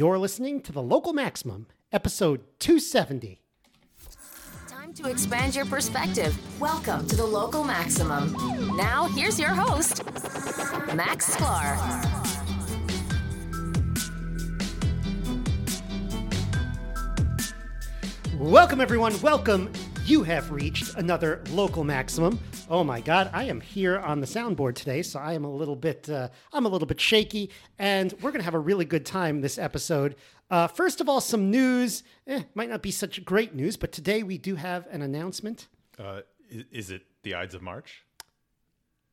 You're listening to the Local Maximum, episode 270. Time to expand your perspective. Welcome to the Local Maximum. Now, here's your host, Max Sklar. Welcome, everyone. Welcome. You have reached another local maximum. Oh my God, I am here on the soundboard today, so I am a little bit, uh, I'm a little bit shaky, and we're gonna have a really good time this episode. Uh, first of all, some news. Eh, might not be such great news, but today we do have an announcement. Uh, is it the Ides of March?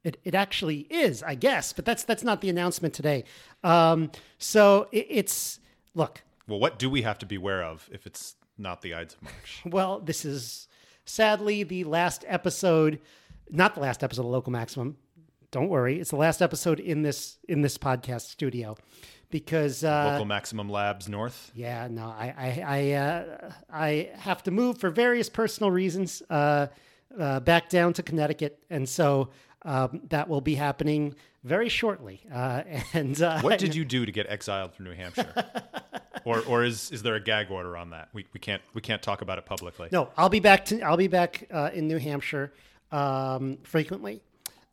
It, it actually is, I guess, but that's that's not the announcement today. Um, so it, it's look. Well, what do we have to beware of if it's not the Ides of March? Well, this is sadly the last episode, not the last episode of Local Maximum. Don't worry, it's the last episode in this in this podcast studio because uh, Local Maximum Labs North. yeah, no, I I I, uh, I have to move for various personal reasons uh, uh, back down to Connecticut, and so um, that will be happening very shortly. Uh, and uh, What did you do to get exiled from New Hampshire? or or is is there a gag order on that? We, we can't we can't talk about it publicly. No, I'll be back to I'll be back uh, in New Hampshire um, frequently,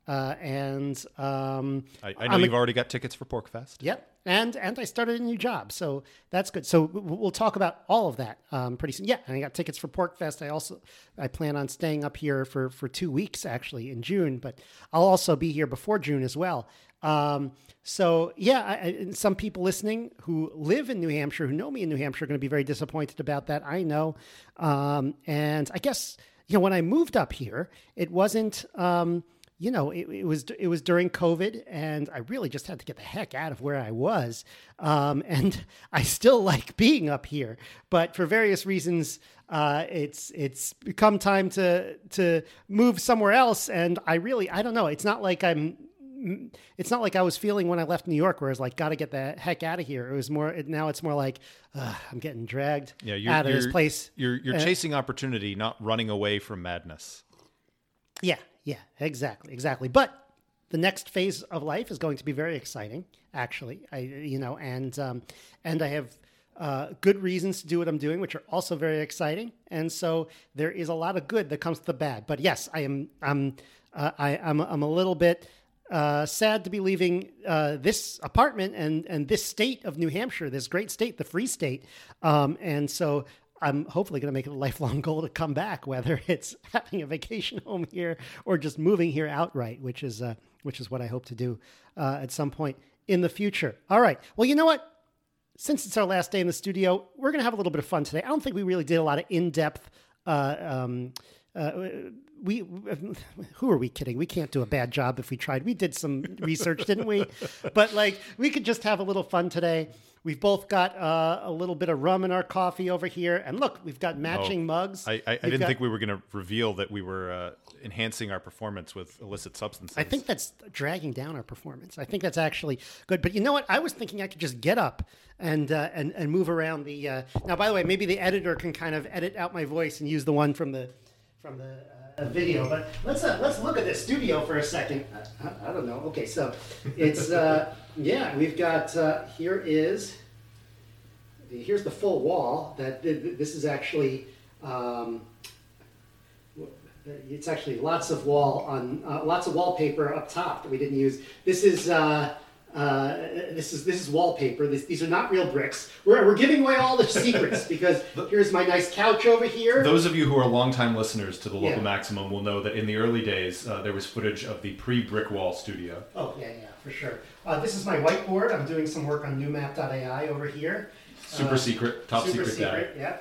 uh, and um, I, I, know I'm you've already got tickets for PorcFest. Yep, and and I started a new job, so that's good. So we'll talk about all of that um, pretty soon. Yeah, and I got tickets for PorcFest. I also I plan on staying up here for for two weeks actually in June, but I'll also be here before June as well. Um, so yeah, I, I, and some people listening who live in New Hampshire, who know me in New Hampshire, are going to be very disappointed about that. I know, um, and I guess you know when I moved up here, it wasn't. Um, you know, it, it was it was during COVID, and I really just had to get the heck out of where I was. Um, and I still like being up here, but for various reasons, uh, it's it's become time to to move somewhere else. And I really, I don't know. It's not like I'm. It's not like I was feeling when I left New York, where I was like, "Got to get the heck out of here." It was more. It, now it's more like, "Ugh, I'm getting dragged Yeah, you're, out of this place. You're you're Uh, chasing opportunity, not running away from madness. Yeah, yeah, exactly, exactly. But the next phase of life is going to be very exciting, actually. I, you know, and um, and I have uh, good reasons to do what I'm doing, which are also very exciting. And so there is a lot of good that comes to the bad. But yes, I am, I'm, uh, I, I'm, I'm a little bit. Uh, sad to be leaving uh, this apartment and and this state of New Hampshire, this great state, the free state, um, and so I'm hopefully going to make it a lifelong goal to come back, whether it's having a vacation home here or just moving here outright, which is uh, which is what I hope to do uh, at some point in the future. All right. Well, you know what? Since it's our last day in the studio, we're going to have a little bit of fun today. I don't think we really did a lot of in depth. Uh, um, uh, we who are we kidding? We can't do a bad job if we tried. We did some research, didn't we? But like, we could just have a little fun today. We've both got uh, a little bit of rum in our coffee over here, and look, we've got matching Oh, mugs. I, I, I didn't got- think we were going to reveal that we were uh, enhancing our performance with illicit substances. I think that's dragging down our performance. I think that's actually good. But you know what? I was thinking I could just get up and uh, and and move around the. Uh... Now, by the way, maybe the editor can kind of edit out my voice and use the one from the from the uh, video. But let's uh, let's look at this studio for a second. I, I, I don't know. Okay, so it's uh, yeah, we've got uh, here is here's the full wall. That th- th- this is actually. Um, it's actually lots of wall on uh, lots of wallpaper up top that we didn't use. This is uh, this is this is wallpaper. This, these are not real bricks. We're, we're giving away all the secrets because here's my nice couch over here. Those of you who are longtime listeners to the local Yeah. maximum will know that in the early days uh, there was footage of the pre-brick wall studio. Oh yeah, yeah, for sure. Uh, this is my whiteboard. I'm doing some work on newmap.ai over here. Super Uh, secret, top Super secret, guy. secret, yeah.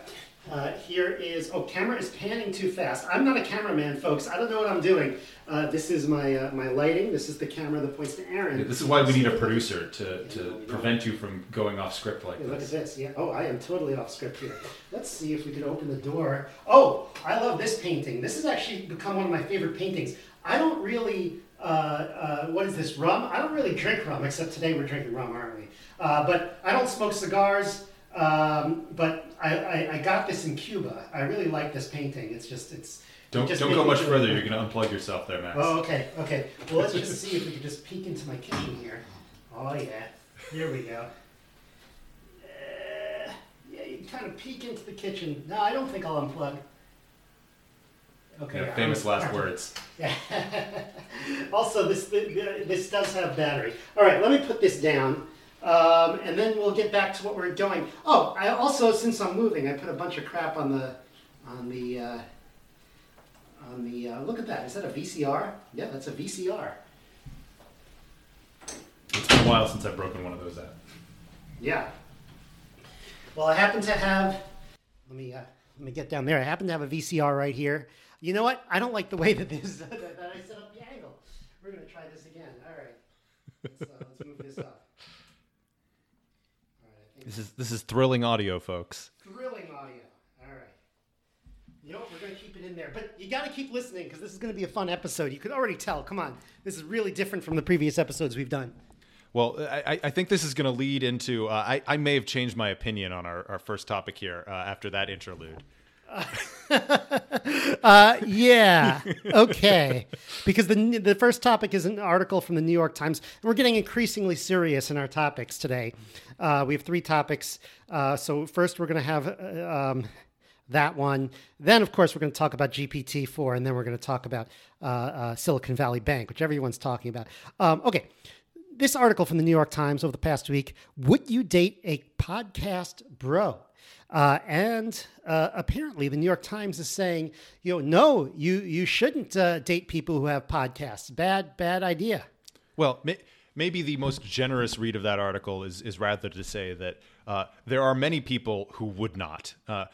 Uh, here is, oh, camera is panning too fast. I'm not a cameraman, folks. I don't know what I'm doing. Uh, this is my uh, my lighting. This is the camera that points to Aaron. This is why we need a producer to, to prevent you from going off script like Hey, look at this. this. Yeah. Oh, I am totally off script here. Let's see if we can open the door. Oh, I love this painting. This has actually become one of my favorite paintings. I don't really. Uh, uh, what is this rum? I don't really drink rum, except today we're drinking rum, aren't we? Uh, but I don't smoke cigars. Um, but I, I, I got this in Cuba. I really like this painting. It's just it's. Don't, just don't go much further. You're going to unplug yourself there, Max. Oh, okay, okay. Well, let's just see if we can just peek into my kitchen here. Oh yeah, here we go. Yeah, you can kind of peek into the kitchen. No, I don't think I'll unplug. Okay. famous I'm- last words. Yeah. Also, this this does have battery. All right, let me put this down, um, and then we'll get back to what we're doing. Oh, I also, since I'm moving, I put a bunch of crap on the on the uh, on the. Uh, look at that. Is that a VCR? Yeah, that's a VCR. It's been a while since I've broken one of those out. Yeah. Well, I happen to have. Let me uh, let me get down there. I happen to have a VCR right here. You know what? I don't like the way that this that, that I set up the angle. We're gonna try this again. All right. Let's, uh, let's move this up. All right. I think This is this is thrilling audio, folks. thrilling audio. All right. You know what? We're gonna keep it in there, but you got to keep listening because this is gonna be a fun episode. You could already tell. Come on, this is really different from the previous episodes we've done. Well, I, I think this is going to lead into. Uh, I, I may have changed my opinion on our, our first topic here uh, after that interlude. Uh, yeah. Okay. Because the the first topic is an article from the New York Times, we're getting increasingly serious in our topics today. Uh, we have three topics. Uh, so first, we're going to have uh, um, that one. Then, of course, we're going to talk about GPT four, and then we're going to talk about uh, uh, Silicon Valley Bank, which everyone's talking about. Um, okay. This article from the New York Times over the past week: Would you date a podcast bro? Uh, and uh, apparently, the New York Times is saying, you know, no, you you shouldn't uh, date people who have podcasts. Bad, bad idea. Well, may, maybe the most generous read of that article is is rather to say that uh, there are many people who would not. Uh,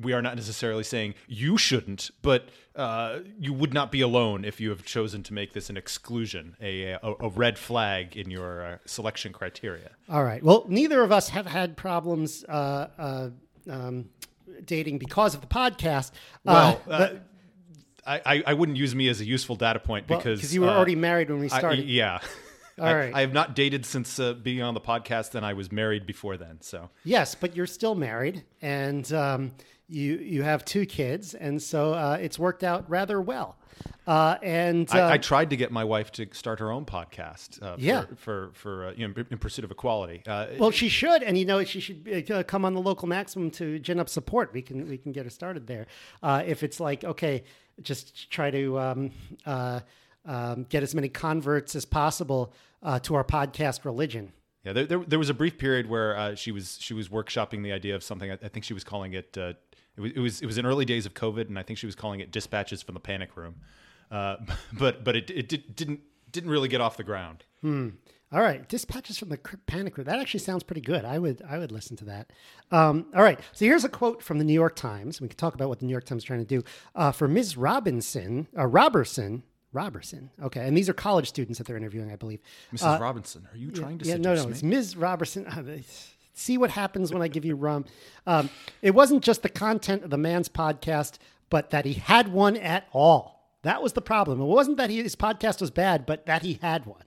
we are not necessarily saying you shouldn't, but uh, you would not be alone if you have chosen to make this an exclusion, a a, a red flag in your uh, selection criteria. All right. Well, neither of us have had problems uh, uh, um, dating because of the podcast. Well, uh, uh, I, I I wouldn't use me as a useful data point well, because you were uh, already married when we I- started. yeah. All I, right. I have not dated since uh, being on the podcast, and I was married before then. So Yes, but you're still married, and um, you you have two kids, and so uh, it's worked out rather well. Uh, and uh, I, I tried to get my wife to start her own podcast. Uh, Yeah. For for, for uh, you know, in pursuit of equality. Uh, Well, she should, and you know, she should uh, come on the local maximum to gin up support. We can we can get her started there. Uh, if it's like okay, just try to um, uh, um, get as many converts as possible uh, to our podcast religion. yeah. There, there, there was a brief period where uh, she was she was workshopping the idea of something. I, I think she was calling it. Uh, it was, it was it was in early days of COVID, and I think she was calling it dispatches from the panic room. Uh, but but it, it did, didn't didn't really get off the ground. All right, dispatches from the panic room. That actually sounds pretty good. I would I would listen to that. Um, all right, so here's a quote from the New York Times. We can talk about what the New York Times is trying to do uh, for Ms. Robinson, uh, Robertson. Robertson. Okay, and these are college students that they're interviewing, I believe. Mrs. Robinson, are you trying to Uh, Yeah, no, no, me? it's Ms. Robertson. See what happens when I give you rum. Um, it wasn't just the content of the man's podcast, but that he had one at all. That was the problem. It wasn't that he, his podcast was bad, but that he had one.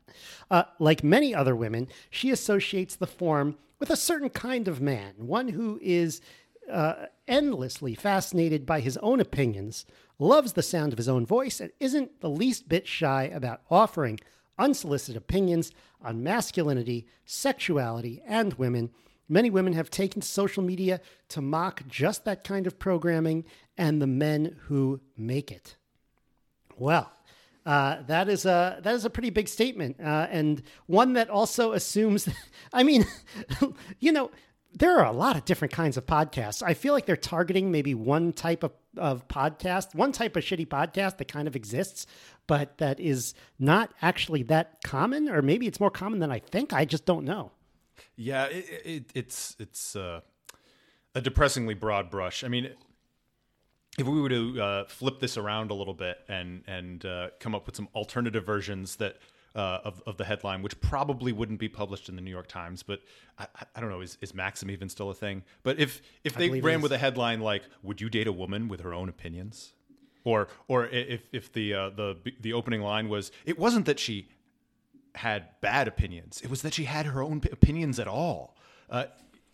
Uh, like many other women, she associates the form with a certain kind of man, one who is uh, endlessly fascinated by his own opinions, loves the sound of his own voice, and isn't the least bit shy about offering unsolicited opinions on masculinity, sexuality, and women. Many women have taken social media to mock just that kind of programming and the men who make it. Well, uh, that is a that is a pretty big statement, uh, and one that also assumes. That, I mean, you know, there are a lot of different kinds of podcasts. I feel like they're targeting maybe one type of, of podcast, one type of shitty podcast that kind of exists, but that is not actually that common, or maybe it's more common than I think. I just don't know. Yeah, it, it, it's it's uh, a depressingly broad brush. I mean, if we were to uh, flip this around a little bit and and uh, come up with some alternative versions that uh, of of the headline, which probably wouldn't be published in the New York Times, but I, I- don't know, is is Maxim even still a thing? But if if they ran with a headline like "Would you date a woman with her own opinions?" or or if if the uh, the the opening line was, "It wasn't that she had bad opinions. It was that she had her own p- opinions at all. Uh,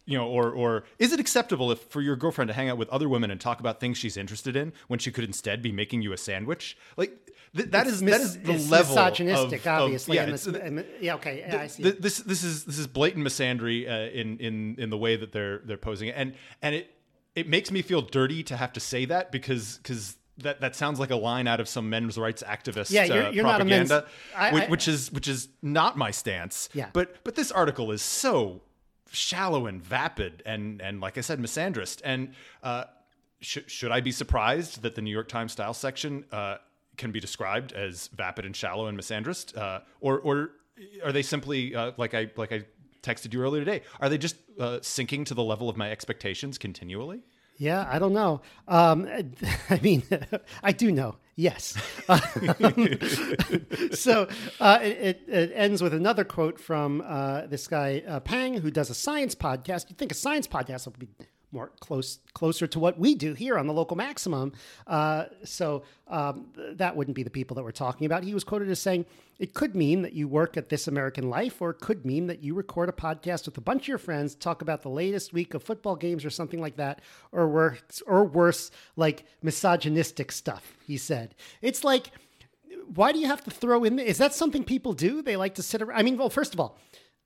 you know, or or is it acceptable if for your girlfriend to hang out with other women and talk about things she's interested in when she could instead be making you a sandwich? Like th- that is Mis- that is the level misogynistic, of, of- obviously. yeah, and it's- it's- yeah, okay, yeah, I see. th- this this is this is blatant misandry uh, in in in the way that they're they're posing it, and and it it makes me feel dirty to have to say that because because that, that sounds like a line out of some men's rights activist Yeah, you're- uh, you're not a men's- propaganda, I- which, I- which is which is not my stance. Yeah. But but this article is so shallow and vapid and and like I said, misandrist. And uh, should should I be surprised that the New York Times style section uh, can be described as vapid and shallow and misandrist, uh, or or are they simply uh, like I like I texted you earlier today? Are they just uh, sinking to the level of my expectations continually? Yeah, I don't know. Um, I mean, I do know. Yes. so uh, it, it, ends with another quote from uh, this guy uh, Pang, who does a science podcast. You'd think a science podcast would be more close, closer to what we do here on the local maximum. Uh, so um, th- that wouldn't be the people that we're talking about. He was quoted as saying, "It could mean that you work at This American Life, or it could mean that you record a podcast with a bunch of your friends, talk about the latest week of football games or something like that, or worse, or worse, like misogynistic stuff." He said, "It's like." Why do you have to throw in? Is that something people do? They like to sit around. I mean, well, first of all,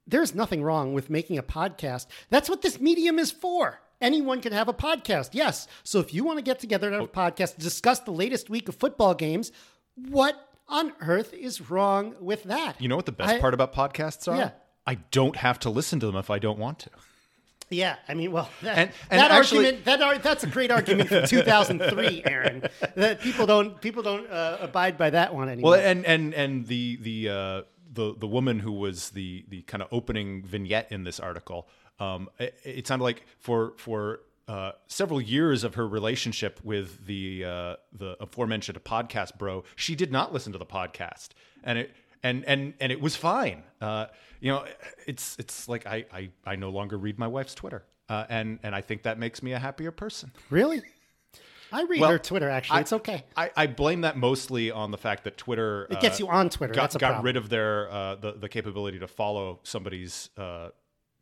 there's nothing wrong with making a podcast. That's what this medium is for. Anyone can have a podcast. Yes. So if you want to get together and have a podcast to discuss the latest week of football games, what on earth is wrong with that? You know what the best I- part about podcasts are? Yeah. I don't have to listen to them if I don't want to. Yeah, I mean, well, that, And- and that actually- argument that that's a great argument from 2003, Aaron. That people don't people don't uh, abide by that one anymore. Well, and and and the the uh, the the woman who was the the kind of opening vignette in this article, um, it, it sounded like for for uh, several years of her relationship with the uh, the aforementioned podcast bro, she did not listen to the podcast, and it and and and it was fine. Uh, you know, it's it's like I I, I no longer read my wife's Twitter, uh, and and I think that makes me a happier person. really, I read Well, her Twitter. Actually, I- it's okay. I, I blame that mostly on the fact that Twitter It gets you on Twitter. got, That's a got rid of their uh, the the capability to follow somebody's uh,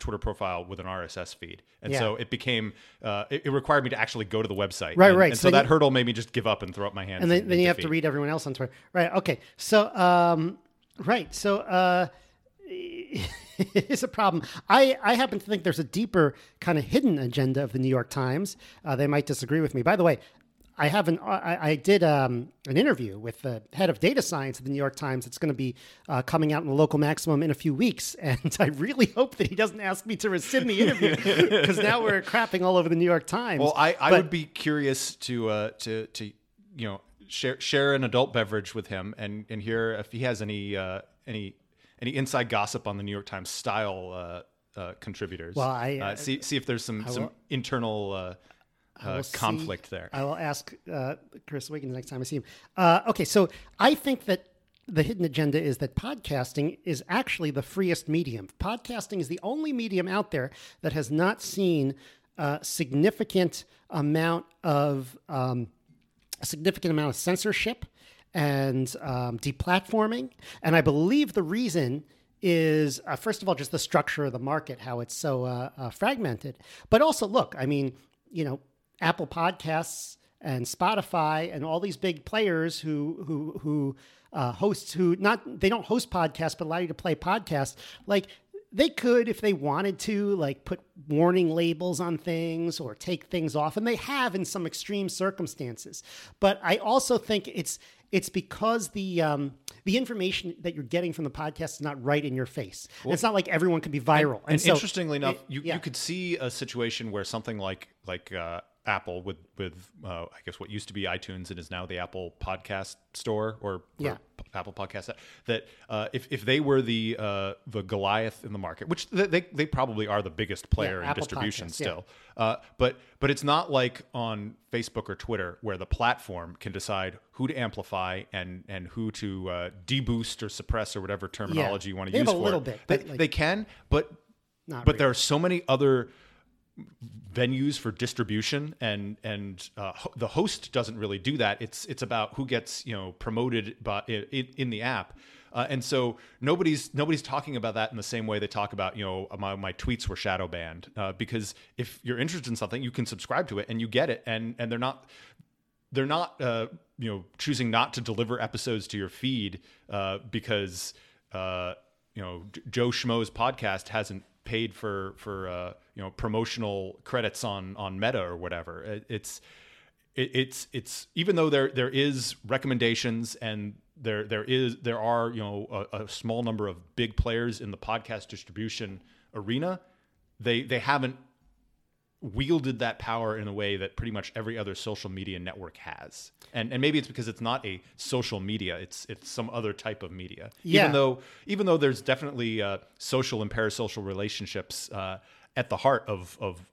Twitter profile with an RSS feed, and Yeah. so it became uh, it, it required me to actually go to the website. Right, and, right. And So so, that you- hurdle made me just give up and throw up my hands. and then, in then you have to read everyone else on Twitter. Right. Okay. So, um, right. So, uh, it's a problem. I, I happen to think there's a deeper kind of hidden agenda of the New York Times. Uh, they might disagree with me. By the way, I have an I, I did um, an interview with the head of data science at the New York Times. It's going to be uh, coming out in the local maximum in a few weeks, and I really hope that he doesn't ask me to rescind the interview because now we're crapping all over the New York Times. Well, I, I But- would be curious to uh, to to you know share share an adult beverage with him and and hear if he has any uh, any any inside gossip on the New York Times style uh, uh, contributors. Well, I- uh, see see if there's some some internal uh, uh, will see- conflict there. I will ask uh, Chris Wiggins next time I see him. Uh, okay, so I think that the hidden agenda is that podcasting is actually the freest medium. Podcasting is the only medium out there that has not seen a significant amount of um, a significant amount of censorship and um, deplatforming. And I believe the reason is, uh, first of all, just the structure of the market, how it's so uh, uh, fragmented. But also, look, I mean, you know, Apple Podcasts and Spotify and all these big players who who who uh, hosts who not they don't host podcasts but allow you to play podcasts. Like they could if they wanted to like put warning labels on things or take things off and they have in some extreme circumstances. But i also think it's it's because the um, the information that you're getting from the podcast is not right in your face. It's not like everyone can be viral. And so- interestingly enough, you, yeah. you could see a situation where something like like uh, Apple with with uh, I guess what used to be iTunes and is now the Apple Podcast Store or, or Yeah. P- Apple Podcast that uh, if if they were the uh, the Goliath in the market, which they they, they probably are the biggest player in Apple distribution Podcasts, yeah. still, uh, but but it's not like on Facebook or Twitter where the platform can decide who to amplify and and who to uh, deboost or suppress or whatever terminology you want to use a for little it. bit, They, like- they can, but Not but there are so many other venues for distribution and and uh, ho- the host doesn't really do that. It's it's about who gets you know promoted by in, in the app. Uh, and so nobody's nobody's talking about that in the same way they talk about you know my, my tweets were shadow banned. Uh, because if you're interested in something you can subscribe to it and you get it. And and they're not they're not uh, you know choosing not to deliver episodes to your feed uh, because uh, you know Joe Schmo's podcast hasn't paid for for uh, you know promotional credits on on Meta or whatever. It, it's it, it's it's even though there there is recommendations and there there is there are you know a, a small number of big players in the podcast distribution arena. They they haven't wielded that power in a way that pretty much every other social media network has. And and maybe it's because it's not a social media, it's it's some other type of media. Yeah. Even though even though there's definitely uh, social and parasocial relationships uh, at the heart of of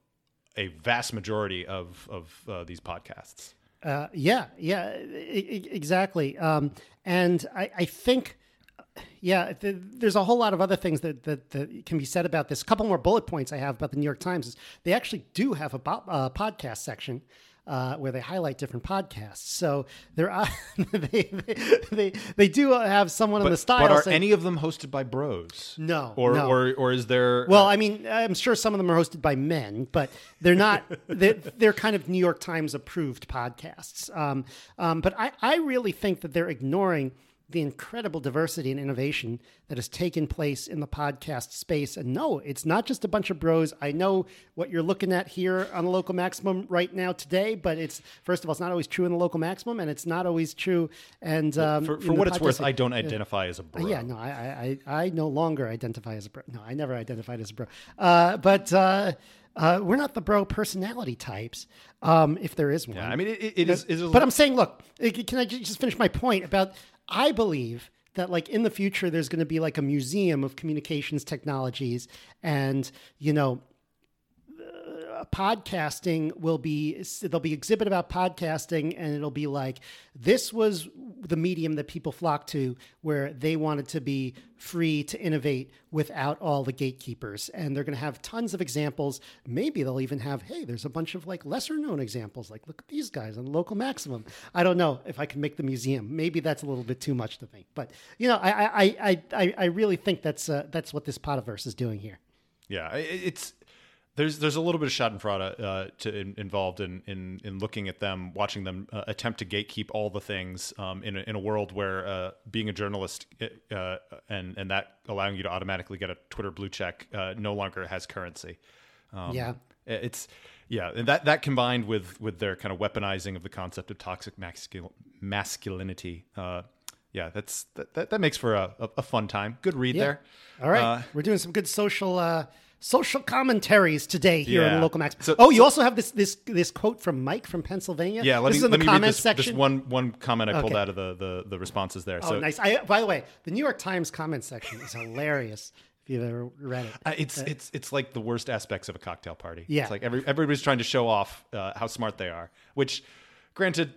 a vast majority of of uh, these podcasts. Uh, yeah, yeah, e- e- exactly. Um, and I, I think, yeah, th- there's a whole lot of other things that, that, that can be said about this. A couple more bullet points I have about the New York Times is they actually do have a bo- uh, podcast section. Uh, where they highlight different podcasts, so there are they, they, they they do have someone in the style. but are saying- any of them hosted by bros? No, Or no. or or is there Well, I mean, I'm sure some of them are hosted by men, but they're not. they're, they're kind of New York Times approved podcasts. Um, um, but I, I really think that they're ignoring the incredible diversity and innovation that has taken place in the podcast space. And no, it's not just a bunch of bros. I know what you're looking at here on the local maximum right now today, but it's first of all, it's not always true in the local maximum, and it's not always true. And um, for, for what it's worth, I don't identify as a bro. uh, Yeah, no, I, I, I no longer identify as a bro. No, I never identified as a bro. Uh, but uh, uh, we're not the bro personality types, um, if there is one. Yeah, I mean, it, it is. It is but I'm saying, look, uh, can I just finish my point about? I believe that like in the future, there's going to be like a museum of communications technologies, and you know, podcasting will be there'll be exhibit about podcasting and it'll be like this was the medium that people flocked to where they wanted to be free to innovate without all the gatekeepers. And they're going to have tons of examples. Maybe they'll even have hey there's a bunch of like lesser known examples like look at these guys on local maximum. I don't know if i can make the museum. Maybe that's a little bit too much to think. But you know i i i i, I really think that's uh, that's what this potiverse is doing here. Yeah, it's there's there's a little bit of Schadenfreude uh, to in, involved in, in in looking at them, watching them uh, attempt to gatekeep all the things um, in a, in a world where uh, being a journalist uh, and and that allowing you to automatically get a Twitter blue check uh, no longer has currency. Um, yeah it's yeah, and that that combined with with their kind of weaponizing of the concept of toxic mascul- masculinity. Uh, yeah, that's that, that, that makes for a, a, fun time. Good read there. All right, Uh, we're doing some good social uh, social commentaries today here on Yeah. the local max. So- oh, you so- also have this this this quote from Mike from Pennsylvania. Yeah, let this me is in let the me read comments this, section. this one one comment I pulled Okay. out of the, the the responses there. oh, so nice. I, by the way, the New York Times comment section is hilarious. If you've ever read it, uh, it's it's it's like the worst aspects of a cocktail party. Yeah. it's like every everybody's trying to show off uh, how smart they are. Which, granted, uh,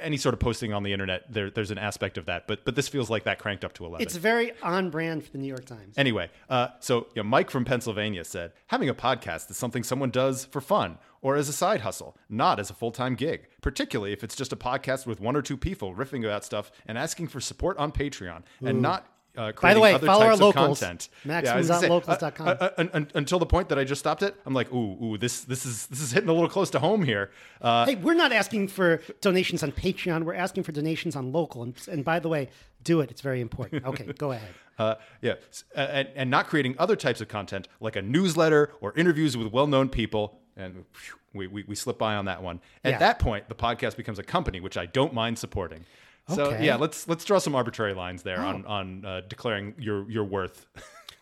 any sort of posting on the internet, there, there's an aspect of that. But but this feels like that cranked up to eleven. it's very on brand for the New York Times. Anyway, uh, so you know, Mike from Pennsylvania said, having a podcast is something someone does for fun or as a side hustle, not as a full time gig, particularly if it's just a podcast with one or two people riffing about stuff and asking for support on Patreon and not. Uh, By the way, follow our locals, content. maximum I was gonna dot say, locals dot com. uh, uh, un- until the point that I just stopped it, I'm like, ooh, ooh, this this is this is hitting a little close to home here. Uh, hey, we're not asking for donations on Patreon. We're asking for donations on local. And, and by the way, do it. It's very important. Okay, go ahead. Uh, yeah, uh, and, and not creating other types of content like a newsletter or interviews with well-known people. And phew, we, we, we slip by on that one. At Yeah. that point, the podcast becomes a company, which I don't mind supporting. So Okay. yeah, let's let's draw some arbitrary lines there on on uh, declaring your your worth.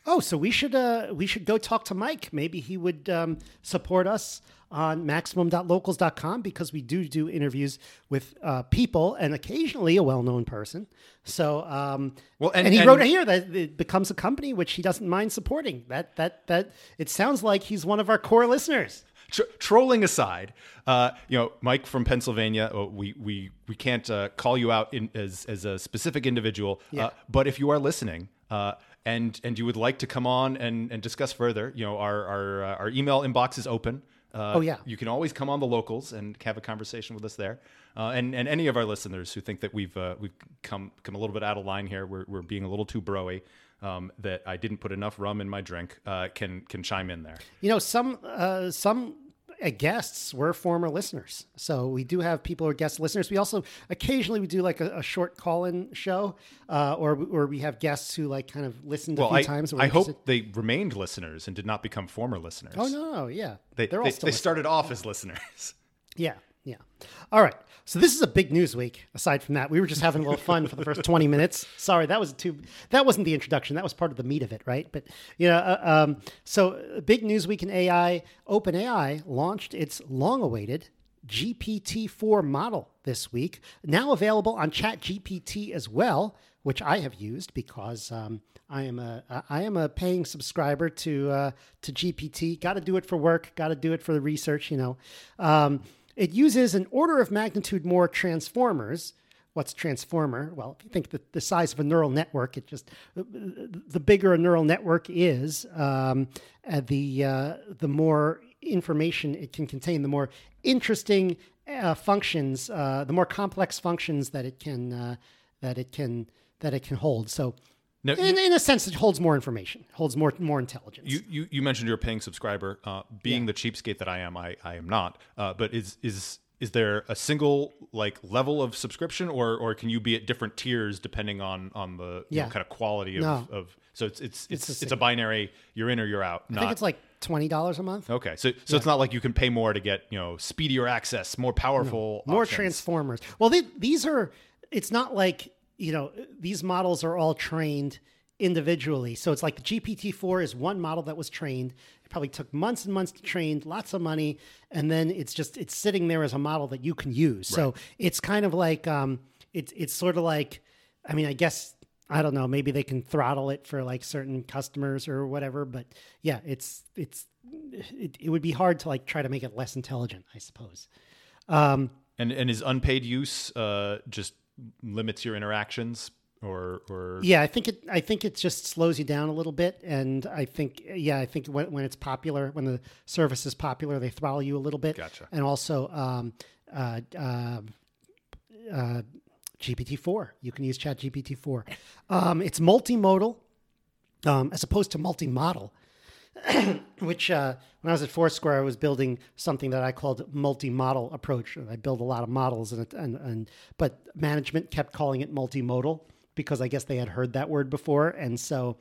Oh, so we should uh, we should go talk to Mike. Maybe he would um, support us on maximum.locals.com because we do do interviews with uh, people and occasionally a well-known person. So, um, Well, and- and, he and- wrote here that it becomes a company which he doesn't mind supporting. That that that it sounds like he's one of our core listeners. Tr- trolling aside, uh, you know, Mike from Pennsylvania, uh, we we we can't uh, call you out in, as as a specific individual, Yeah. uh, but if you are listening. Uh, and and you would like to come on and, and discuss further, you know our our, uh, our email inbox is open. Uh, Oh, yeah. you can always come on the locals and have a conversation with us there. Uh, and and any of our listeners who think that we've uh, we've come come a little bit out of line here, we're, we're being a little too broy, um, that I didn't put enough rum in my drink, uh, can can chime in there. You know, some uh, some uh, guests were former listeners. So we do have people who are guest listeners. We also occasionally we do like a, a short call-in show, uh, or or we have guests who like kind of listened a few I, times. I interested. hope they remained listeners and did not become former listeners. Oh no, no, yeah, They, they're all they, they started off as listeners. Yeah, yeah. All right. So this is a big news week. Aside from that, we were just having a little fun for the first twenty minutes. Sorry, that was too. That wasn't the introduction. That was part of the meat of it, right? But you know, uh, um, so big news week in AI. OpenAI launched its long-awaited GPT-4 model this week, now available on ChatGPT as well, which I have used because um, I am a I am a paying subscriber to uh, to GPT. Got to do it for work. Got to do it for the research. You know, um, it uses an order of magnitude more transformers. What's transformer? Well, if you think the, the size of a neural network, it just the bigger a neural network is, um, uh, the uh, the more information it can contain, the more interesting uh, functions, uh, the more complex functions that it can uh, that it can that it can hold. So, No, in, in a sense, it holds more information, holds more more intelligence. You, you you mentioned you're a paying subscriber. Uh, being the cheapskate that I am, I, I am not. Uh, but is is is there a single like level of subscription, or or can you be at different tiers depending on on the you know, kind of quality of, No. of so it's it's it's It's it's, a binary. You're in or you're out. I Not think it's like twenty dollars a month. okay. So so it's not like you can pay more to get you know speedier access, more powerful, more options. transformers. Well, they, these are. It's not like you know these models are all trained individually. So it's like the GPT four is one model that was trained. It probably took months and months to train, lots of money, and then it's just it's sitting there as a model that you can use. So it's kind of like um, it's it's sort of like, I mean, I guess. I don't know. Maybe they can throttle it for like certain customers or whatever. But yeah, it's it's it, it would be hard to like try to make it less intelligent. I suppose. Um, And and is unpaid use uh, just limits your interactions or or Yeah, I think it. I think it just slows you down a little bit, and I think yeah, I think when, when it's popular, when the service is popular, they throttle you a little bit. Gotcha. And also, um, uh, uh, uh, GPT four. You can use Chat GPT four. Um, it's multimodal, um, as opposed to multi-model. which uh, when I was at Foursquare, I was building something that I called multi-model approach. And I build a lot of models, and, and and but management kept calling it multimodal because I guess they had heard that word before, and so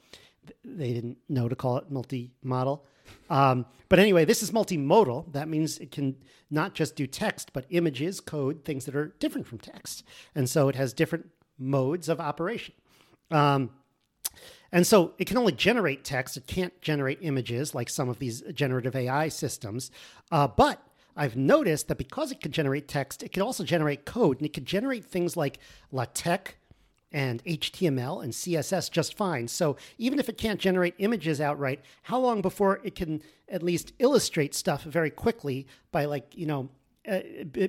they didn't know to call it multi-model. Um, but anyway, this is multimodal. That means it can not just do text, but images, code, things that are different from text, and so it has different modes of operation. Um, and so it can only generate text. It can't generate images like some of these generative AI systems. Uh, but I've noticed that because it can generate text, it can also generate code and it can generate things like LaTeX and HTML and CSS just fine. So even if it can't generate images outright, how long before it can at least illustrate stuff very quickly by like, you know, uh,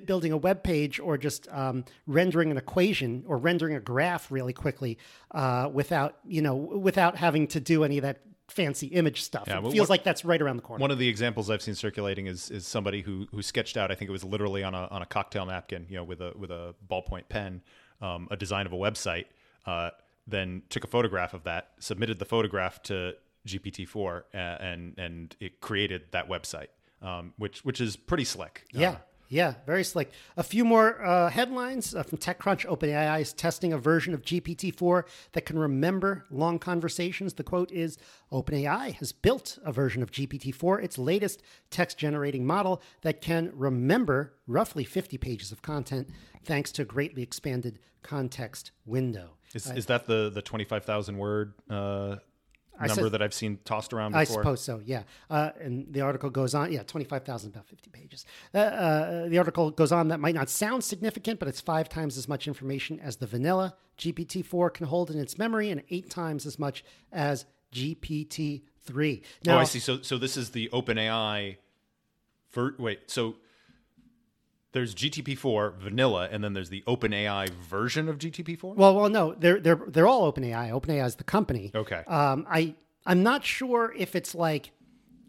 building a web page or just um, rendering an equation or rendering a graph really quickly uh, without you know without having to do any of that fancy image stuff. Yeah, it well, feels what- like that's right around the corner. One of the examples I've seen circulating is is somebody who who sketched out. I think it was literally on a on a cocktail napkin, you know, with a with a ballpoint pen, um, a design of a website. Uh, then took a photograph of that, submitted the photograph to GPT-4, uh, and and it created that website, um, which which is pretty slick. Yeah. Yeah, very slick. A few more uh, headlines uh, from TechCrunch. OpenAI is testing a version of GPT-4 that can remember long conversations. The quote is OpenAI has built a version of GPT-4, its latest text-generating model that can remember roughly 50 pages of content thanks to a greatly expanded context window. Is, is that the the twenty five thousand word uh, number said- that I've seen tossed around I suppose so. Yeah, uh, and the article goes on. Yeah, twenty five thousand, about fifty pages. Uh, uh, the article goes on. That might not sound significant, but it's five times as much information as the vanilla GPT four can hold in its memory, and eight times as much as GPT three. oh, I see. So so this is the OpenAI. For wait, so there's GTP4 vanilla, and then there's the OpenAI version of GTP4. Well, well, no, they're they're they're all OpenAI. OpenAI is the company. Okay. Um, I I'm not sure if it's like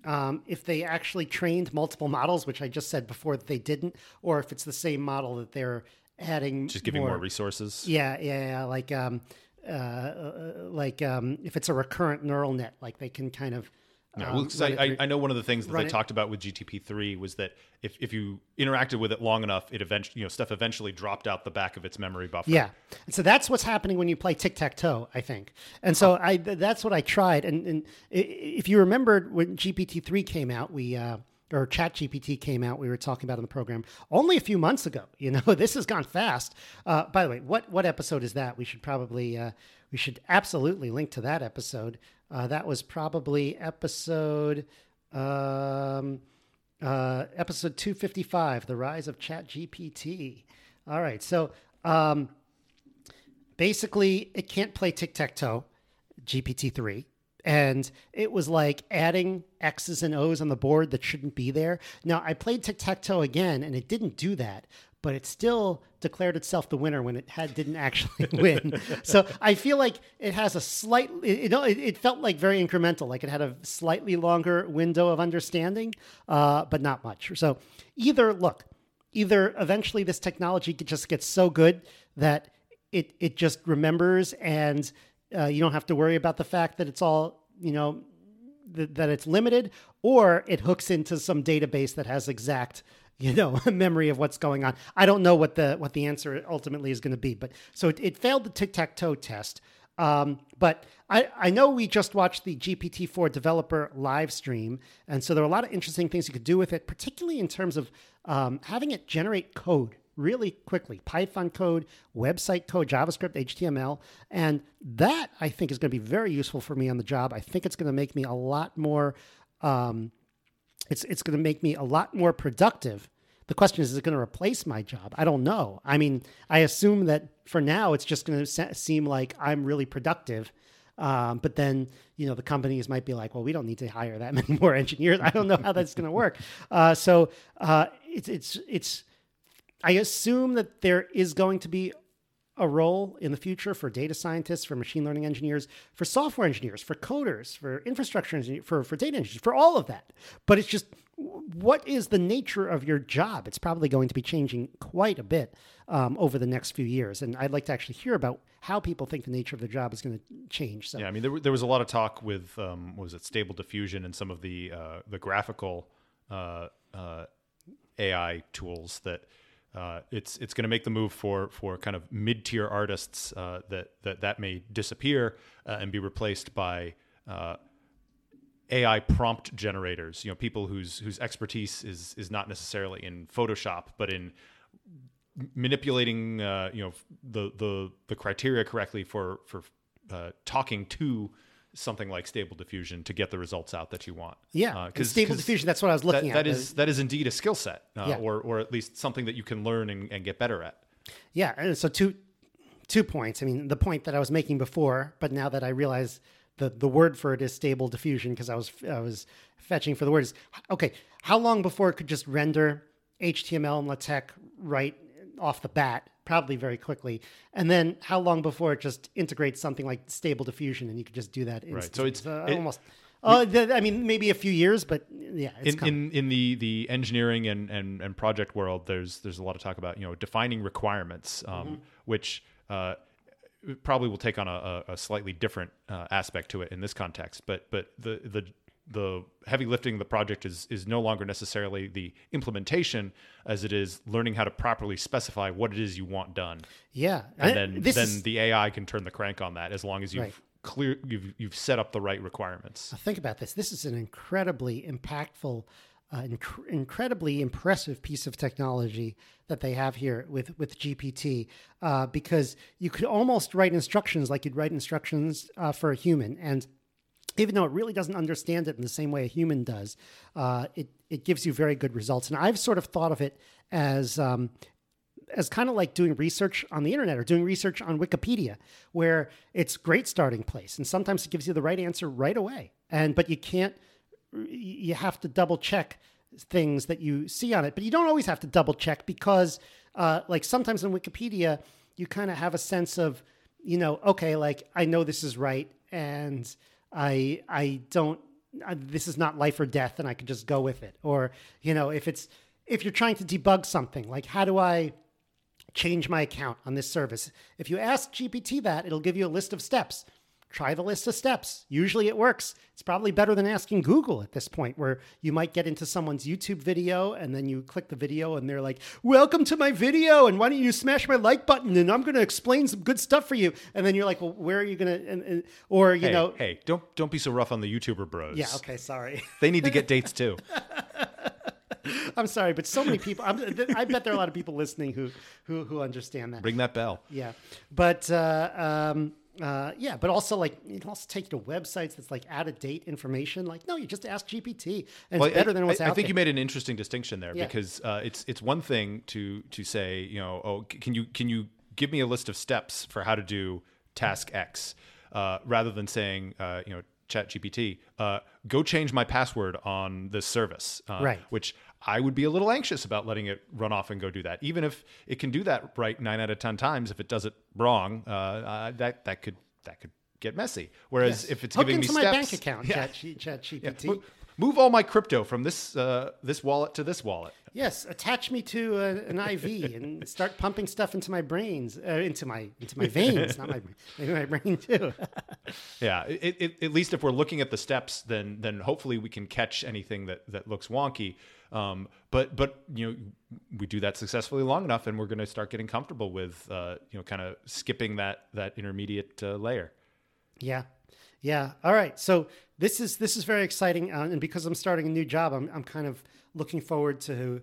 um, if they actually trained multiple models, which I just said before that they didn't, or if it's the same model that they're adding. Just giving more, resources. Yeah, yeah, yeah. Like, um, uh, uh, like um, if it's a recurrent neural net, like they can kind of Yeah, um, well, 'cause run I, I, I know one of the things that they it- talked about with GTP three was that if, if you interacted with it long enough, it eventually you know stuff eventually dropped out the back of its memory buffer. Yeah. And so that's what's happening when you play tic tac toe, I think. And so I th- that's what I tried. And, and if you remembered when GPT three came out, we uh, or Chat GPT came out, we were talking about in the program only a few months ago. You know, this has gone fast. Uh, by the way, what what episode is that? We should probably uh, we should absolutely link to that episode. Uh, that was probably episode. Um, uh, episode 255 the rise of chat gpt all right so um, basically it can't play tic-tac-toe gpt-3 and it was like adding x's and o's on the board that shouldn't be there now i played tic-tac-toe again and it didn't do that but it still declared itself the winner when it had didn't actually win. so I feel like it has a slight. It, it, it felt like very incremental, like it had a slightly longer window of understanding, uh, but not much. So either look, either eventually this technology just gets so good that it it just remembers, and uh, you don't have to worry about the fact that it's all you know th- that it's limited, or it hooks into some database that has exact you know a memory of what's going on. I don't know what the what the answer ultimately is going to be, but so it, it failed the tic tac toe test. Um, but I, I know we just watched the GPT-4 developer live stream, and so there are a lot of interesting things you could do with it, particularly in terms of um, having it generate code really quickly Python code, website code, JavaScript, HTML. And that I think is going to be very useful for me on the job. I think it's going to make me a lot more. Um, it's it's going to make me a lot more productive. The question is, is it going to replace my job? I don't know. I mean, I assume that for now, it's just going to se- seem like I'm really productive. Um, but then, you know, the companies might be like, well, we don't need to hire that many more engineers. I don't know how that's going to work. Uh, so uh, it's it's it's. I assume that there is going to be a role in the future for data scientists, for machine learning engineers, for software engineers, for coders, for infrastructure engineers, for, for data engineers, for all of that. But it's just what is the nature of your job? It's probably going to be changing quite a bit um, over the next few years. And I'd like to actually hear about how people think the nature of their job is going to change. So, Yeah, I mean, there, there was a lot of talk with um, what was it Stable Diffusion and some of the uh, the graphical uh, uh, AI tools that uh, it's it's going to make the move for for kind of mid tier artists uh, that that that may disappear uh, and be replaced by uh, AI prompt generators. You know, people whose whose expertise is is not necessarily in Photoshop, but in manipulating uh, you know the the the criteria correctly for for uh, talking to something like stable diffusion to get the results out that you want. yeah, Uh, stable diffusion. That's what I was looking that at. is that is indeed a skill set, uh, Yeah. or or at least something that you can learn and, and get better at. Yeah, and so two two points. I mean, the point that I was making before, but now that I realize the the word for it is stable diffusion because I was I was fetching for the word is okay. How long before it could just render HTML and LaTeX right off the bat? Probably very quickly. And then how long before it just integrates something like stable diffusion and you could just do that? Instantly? So it's- uh, it- almost. Oh, th- I mean, maybe a few years, but yeah, it's in, coming. in in the the engineering and, and and project world, there's there's a lot of talk about you know defining requirements, um, Mm-hmm. which uh, probably will take on a, a a slightly different uh, aspect to it in this context. But but the the the heavy lifting of the project is is no longer necessarily the implementation as it is learning how to properly specify what it is you want done, yeah. and I- then then is- the AI can turn the crank on that as long as you've Right. clear you've you've set up the right requirements. think about this. This is an incredibly impactful, uh, inc- incredibly impressive piece of technology that they have here with with GPT, uh, because you could almost write instructions like you'd write instructions uh, for a human, and even though it really doesn't understand it in the same way a human does, uh, it it gives you very good results. And I've sort of thought of it as um, as kind of like doing research on the internet or doing research on Wikipedia, where it's great starting place, and sometimes it gives you the right answer right away. And but you can't, you have to double check things that you see on it, but you don't always have to double check because, uh, like sometimes in Wikipedia, you kind of have a sense of, you know, okay, like I know this is right, and I I don't. uh, This is not life or death, and I can just go with it. Or you know, if it's if you're trying to debug something, like how do I change my account on this service. If you ask GPT that, it'll give you a list of steps. Try the list of steps. Usually it works. It's probably better than asking Google at this point, where you might get into someone's YouTube video and then you click the video and they're like, Welcome to my video. And why don't you smash my like button? And I'm going to explain some good stuff for you. And then you're like, Well, where are you going to, or, you Hey, know, hey, don't don't be so rough on the YouTuber bros. yeah, okay, sorry. They need to get dates too. I'm sorry, but so many people, I'm, I bet there are a lot of people listening who, who, who understand that. Ring that bell. Yeah, but uh, um, uh, yeah, but also like it also take you to websites that's like out of date information. Like, no, you just ask GPT, and Well, it's better I, than what's I, out I think there. you made an interesting distinction there Yeah. because uh, it's it's one thing to to say you know oh can you can you give me a list of steps for how to do task X uh, rather than saying uh, you know Chat GPT uh, go change my password on this service uh, Right. which I would be a little anxious about letting it run off and go do that even if it can do that right nine out of ten times if it does it wrong uh, uh, that that could that could get messy whereas if it's Hook giving into me my steps bank account, yeah. Chat, Chat GPT. mo- Move all my crypto from this uh, this wallet to this wallet. Yes, attach me to a, an IV and start pumping stuff into my brains, uh, into my into my veins, not my maybe my brain too. Yeah, it, it, at least if we're looking at the steps, then then hopefully we can catch anything that that looks wonky. Um, but but you know we do that successfully long enough, and we're going to start getting comfortable with uh, you know kind of skipping that that intermediate uh, layer. Yeah, yeah. All right. So this is this is very exciting, uh, and because I'm starting a new job, I'm I'm kind of looking forward to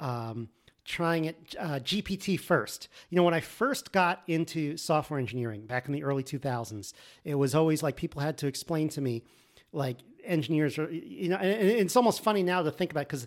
um, trying it uh, GPT first. You know, when I first got into software engineering back in the early 2000s, it was always like people had to explain to me, like engineers are you know and it's almost funny now to think about because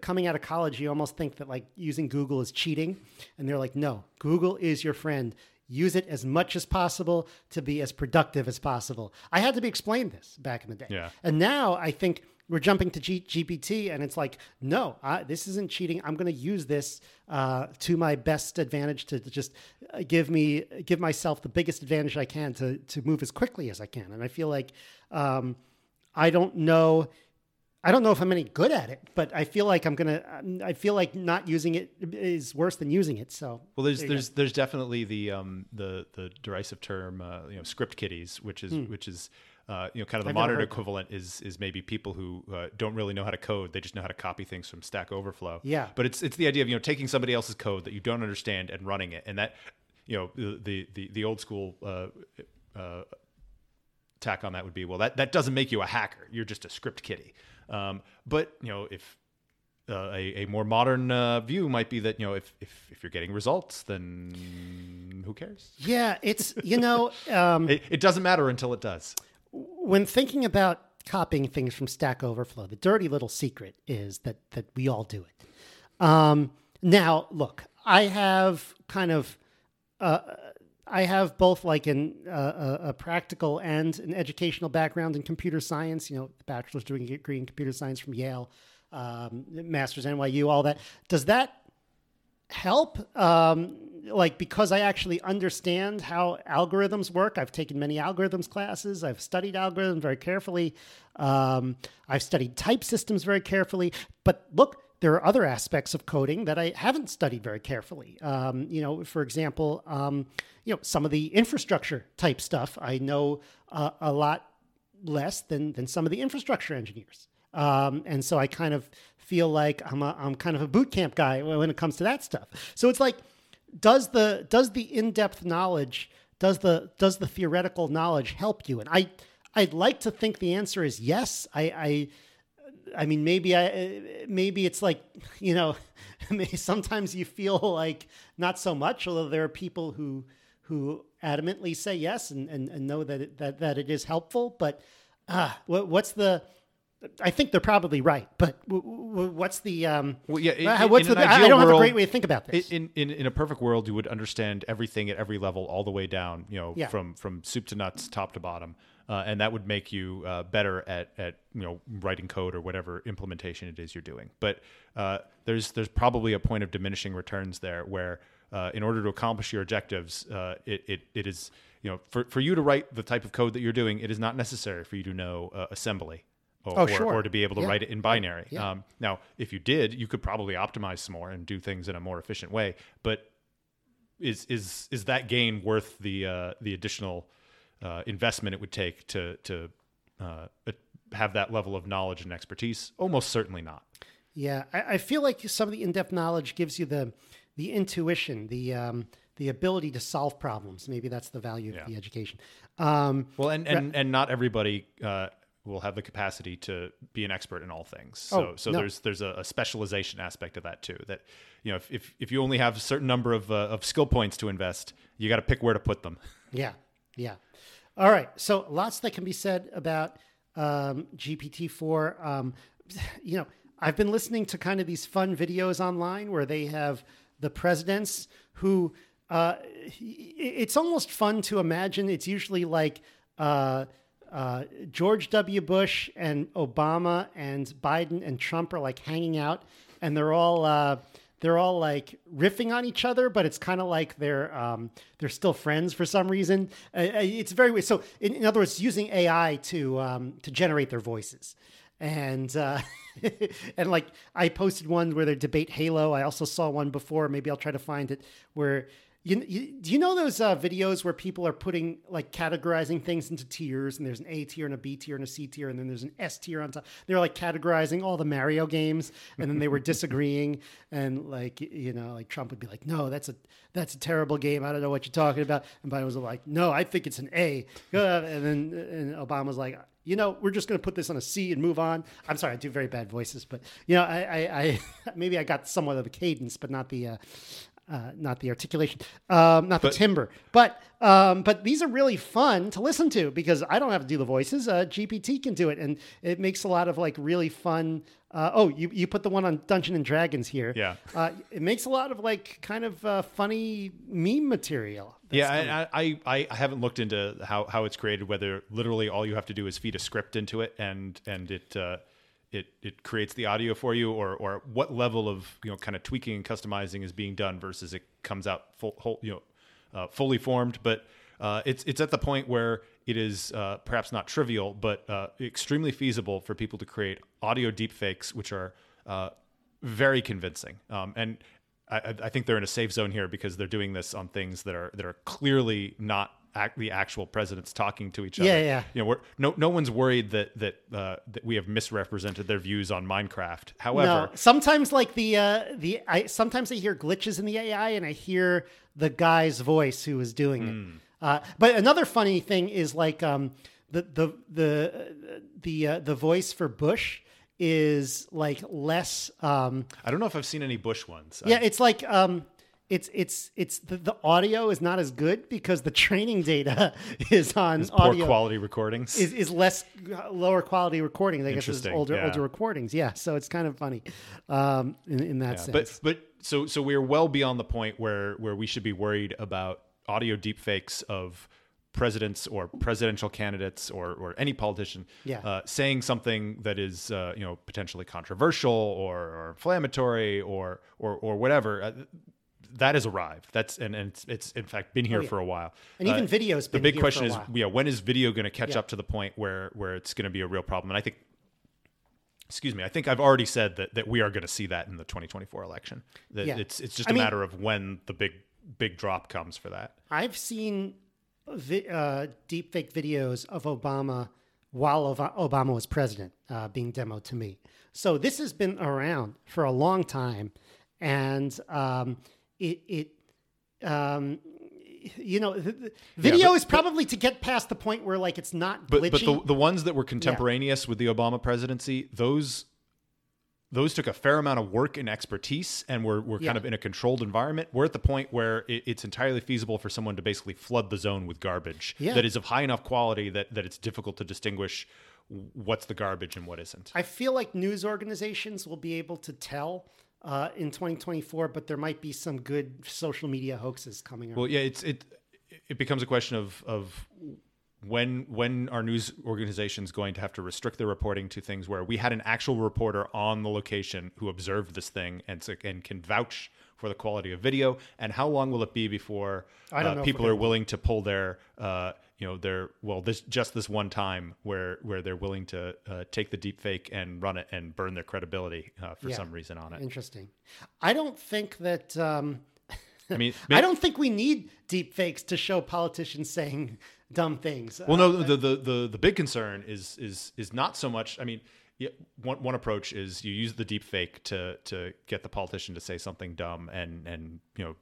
coming out of college you almost think that like using google is cheating. And they're like no google is your friend. Use it as much as possible to be as productive as possible. I had to be explained this back in the day. Yeah. and now i think we're jumping to G- gpt and it's like no I, this isn't cheating. I'm going to use this uh, to my best advantage to, to just uh, give me give myself the biggest advantage i can to to move as quickly as i can. And i feel like um, I don't know. I don't know if I'm any good at it, but I feel like I'm gonna. I feel like not using it is worse than using it. So Well, there's there there's there's definitely the um the the derisive term uh, you know script kiddies, which is which is uh, you know kind of the Hmm. I've modern equivalent is is maybe people who uh, don't really know how to code; they just know how to copy things from Stack Overflow. Yeah. but it's it's the idea of you know taking somebody else's code that you don't understand and running it, and that you know the the the, the old school. Uh, uh, tack on that would be well that, that doesn't make you a hacker you're just a script kiddie um, but you know if uh, a, a more modern uh, view might be that you know if, if if you're getting results then who cares yeah, it's you know um, it, it doesn't matter until it does when thinking about copying things from Stack Overflow, the dirty little secret is that that we all do it. Um, now, look, I have kind of. Uh, I have both like an, uh, a, practical and an educational background in computer science. You know, bachelor's degree in computer science from Yale, um, master's NYU, all that. Does that help? Um, like because I actually understand how algorithms work. I've taken many algorithms classes. I've studied algorithms very carefully. Um, I've studied type systems very carefully. But look, there are other aspects of coding that I haven't studied very carefully. Um, you know, for example, um, you know, some of the infrastructure type stuff I know uh, a lot less than than some of the infrastructure engineers. Um, and so I kind of feel like I'm a, I'm kind of a boot camp guy when it comes to that stuff. So it's like, does the does the in depth knowledge does the does the theoretical knowledge help you? And I I'd like to think the answer is yes. I I I mean, maybe I, maybe it's like, you know, maybe sometimes you feel like not so much, although there are people who, who adamantly say yes and, and, and know that it, that, that it is helpful. But uh, what, what's the, I think they're probably right, but w- w- what's the, um, Well, yeah, in- uh, what's in the, I don't have a great way to think about this. in, in in a perfect world you would understand everything at every level all the way down you know Yeah. from from soup to nuts top to bottom uh, and that would make you uh, better at at you know writing code or whatever implementation it is you're doing but uh, there's there's probably a point of diminishing returns there where uh, in order to accomplish your objectives uh, it, it it is you know for, for you to write the type of code that you're doing it is not necessary for you to know uh, assembly or, Oh, or, sure. or to be able to Yeah. write it in binary. Yeah. Um, now, if you did, you could probably optimize some more and do things in a more efficient way. But is is is that gain worth the uh, the additional uh, investment it would take to to uh, have that level of knowledge and expertise. Almost certainly not. Yeah, I, I feel like some of the in-depth knowledge gives you the the intuition, the um, the ability to solve problems. Maybe that's the value Yeah. of the education. Um, Well, and and, and not everybody uh, will have the capacity to be an expert in all things. So Oh, so no. there's there's a, a specialization aspect of that too. That you know if if, if you only have a certain number of uh, of skill points to invest, you got to pick where to put them. Yeah, yeah. All right. So lots that can be said about um, GPT four. Um, you know, I've been listening to kind of these fun videos online where they have the presidents who. Uh, it's almost fun to imagine. It's usually like uh, uh, George W. Bush and Obama and Biden and Trump are like hanging out, and they're all uh, they're all like riffing on each other, but it's kind of like they're um, they're still friends for some reason. Uh, uh, it's very. So, in, in other words, using AI to um, to generate their voices, and uh, and like I posted one where they debate Halo. I also saw one before. Maybe I'll try to find it where. You, you, do you know those uh, videos where people are putting like categorizing things into tiers and there's an A tier and a B tier and a C tier and then there's an S tier on top? They're like categorizing all the Mario games and then they were disagreeing and like you know like Trump would be like, no, that's a that's a terrible game. I don't know what you're talking about. And Biden was like, no, I think it's an A. And then and Obama was like, you know, we're just going to put this on a C and move on. I'm sorry, I do very bad voices, but you know, I, I, I maybe I got somewhat of a cadence, but not the. Uh, uh, not the articulation, um, not the timbre, but um, but these are really fun to listen to because I don't have to do the voices. Uh, GPT can do it, and it makes a lot of like really fun. Uh, oh, you you put the one on Dungeon and Dragons here. Yeah. uh, it makes a lot of like kind of uh, funny meme material. Yeah. I, I, I I haven't looked into how, how it's created. Whether literally all you have to do is feed a script into it, and and it uh, it it creates the audio for you, or or what level of you know kind of tweaking and customizing is being done versus it comes out full, whole, you know uh, fully formed. But uh, it's it's at the point where it is uh, perhaps not trivial, but uh, extremely feasible for people to create audio deepfakes, which are uh, very convincing. Um, and I, I- I think they're in a safe zone here because they're doing this on things that are that are clearly not act, the actual presidents talking to each other. Yeah, yeah. You know, we're, no no one's worried that that uh, that we have misrepresented their views on Minecraft. However, No, sometimes like the uh, the I sometimes I hear glitches in the AI, and I hear the guy's voice who is doing Hmm. it. Uh, but another funny thing is like um, the the the the uh, the voice for Bush is like less. Um, I don't know if I've seen any Bush ones. yeah, it's like um, it's it's it's the, the audio is not as good because the training data is on poor audio quality recordings. is, is less lower quality recording. I guess it's older yeah. older recordings. Yeah, so it's kind of funny um, in, in that Yeah, sense. but but so so we're well beyond the point where where we should be worried about audio deepfakes of presidents or presidential candidates or or any politician Yeah. uh, saying something that is uh, you know potentially controversial or, or inflammatory or or or whatever. Uh, that has arrived. That's and, and it's, it's in fact been here yeah. for a while. And even video's The been big question is, yeah, when is video going to catch Yeah. up to the point where where it's going to be a real problem? And I think excuse me, I think I've already said that, that we are going to see that in the 2024 election. That Yeah. it's it's just I a mean- matter of when the big big drop comes for that. I've seen vi- uh, deepfake videos of Obama while Obama was president uh, being demoed to me. So this has been around for a long time, and um, it it. Um, you know, video but- is probably to get past the point where like it's not But glitchy. but the the ones that were contemporaneous with the Obama presidency, those those took a fair amount of work and expertise and were, were Yeah. kind of in a controlled environment. We're at the point where it, it's entirely feasible for someone to basically flood the zone with garbage Yeah. that is of high enough quality that, that it's difficult to distinguish what's the garbage and what isn't. I feel like news organizations will be able to tell uh, in 2024, but there might be some good social media hoaxes coming. Well, yeah, it's it it becomes a question of of when when are news organizations going to have to restrict their reporting to things where we had an actual reporter on the location who observed this thing and and can vouch for the quality of video and how long will it be before uh, people we're willing to pull their uh, you know they're well this just this one time where where they're willing to uh, take the deep fake and run it and burn their credibility uh, for Yeah. some reason on it. Interesting. I don't think that. Um, I mean, I don't think we need deep fakes to show politicians saying dumb things. Well, no, the, the the the big concern is is is not so much. I mean, yeah, one one approach is you use the deep fake to to get the politician to say something dumb and and you know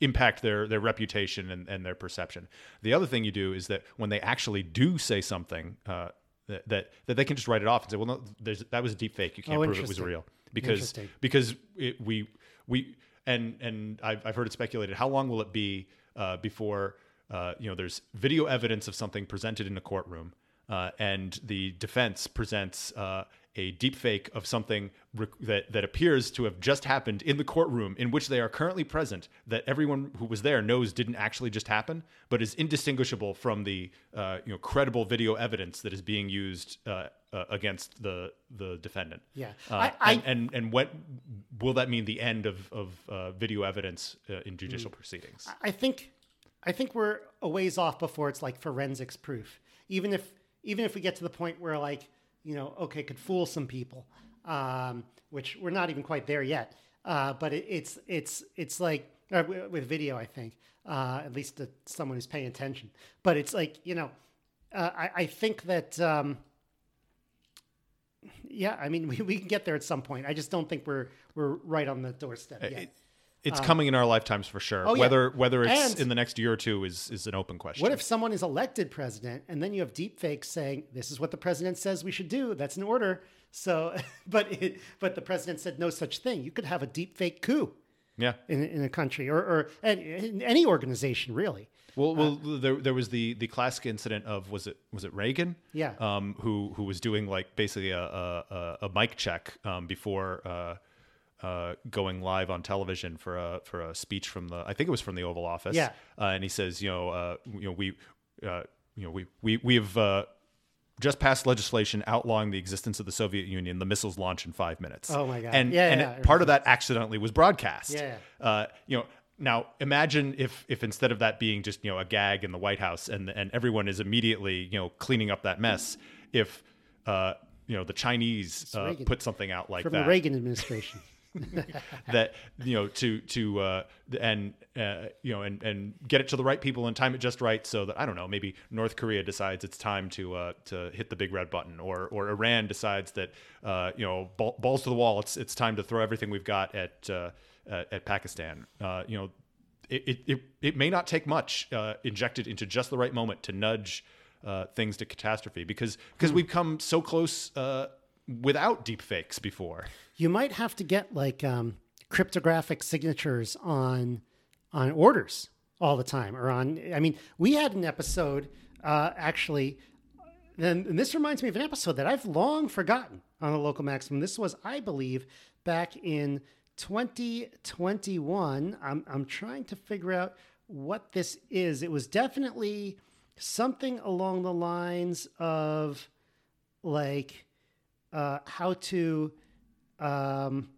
impact their their reputation and, and their perception. The other thing you do is that when they actually do say something uh, that, that that they can just write it off and say, well, no, there's, that was a deep fake. You can't Oh, prove it was real because because it, we we and and I've, I've heard it speculated. How long will it be uh, before uh, you know there's video evidence of something presented in a courtroom, uh, and the defense presents uh, a deep fake of something rec- that that appears to have just happened in the courtroom in which they are currently present, that everyone who was there knows didn't actually just happen, but is indistinguishable from the uh, you know credible video evidence that is being used. Uh, uh, against the the defendant, Yeah. uh, I- I- and, and and what will that mean? The end of of uh, video evidence uh, in judicial proceedings. I think I think we're a ways off before it's like forensics proof. Even if even if we get to the point where like you know okay could fool some people, um, which we're not even quite there yet. Uh, but it, it's it's it's like uh, with video, I think uh, at least to someone who's paying attention. But it's like you know, uh, I, I think that. Um, yeah, I mean, we, we can get there at some point. I just don't think we're we're right on the doorstep yet. It- it's coming in our lifetimes for sure. oh, yeah. Whether whether it's And- in the next year or two is is an open question. What if someone is elected president and then you have deepfakes saying this is what the president says we should do? That's an order. So, but it, but the president said no such thing. You could have a deepfake coup yeah. in, in a country or, or in, any organization, really. Well, well, there, there was the, the classic incident of was it was it Reagan? Yeah. Um, who who was doing like basically a a, a, a mic check um, before uh, uh, going live on television for a for a speech from the I think it was from the Oval Office. Yeah. Uh, and he says, you know, uh, you know, we, uh, you know, we we we have. Uh, just passed legislation outlawing the existence of the Soviet Union. The missiles launch in five minutes. Oh, my God. And Yeah, and yeah, it- part of that accidentally was broadcast. Yeah. Uh, you know, now imagine if if instead of that being just you know a gag in the White House and and everyone is immediately you know cleaning up that mess, if uh, you know the Chinese uh, put something out like From that the Reagan administration. that you know to to uh, and uh, you know and and get it to the right people and time it just right so that I don't know maybe North Korea decides it's time to uh, to hit the big red button or or Iran decides that uh, you know ball, balls to the wall it's it's time to throw everything we've got at uh, at, Pakistan. Uh, you know it, it, it, it may not take much uh, injected into just the right moment to nudge uh, things to catastrophe because because we've come so close uh, without deep fakes before. you might have to get like um, cryptographic signatures on on orders all the time or on i mean we had an episode uh, actually and this reminds me of an episode that i've long forgotten on the local maximum. This was i believe back in 2021 i'm, I'm trying to figure out what this is. It was definitely something along the lines of like uh, how to um,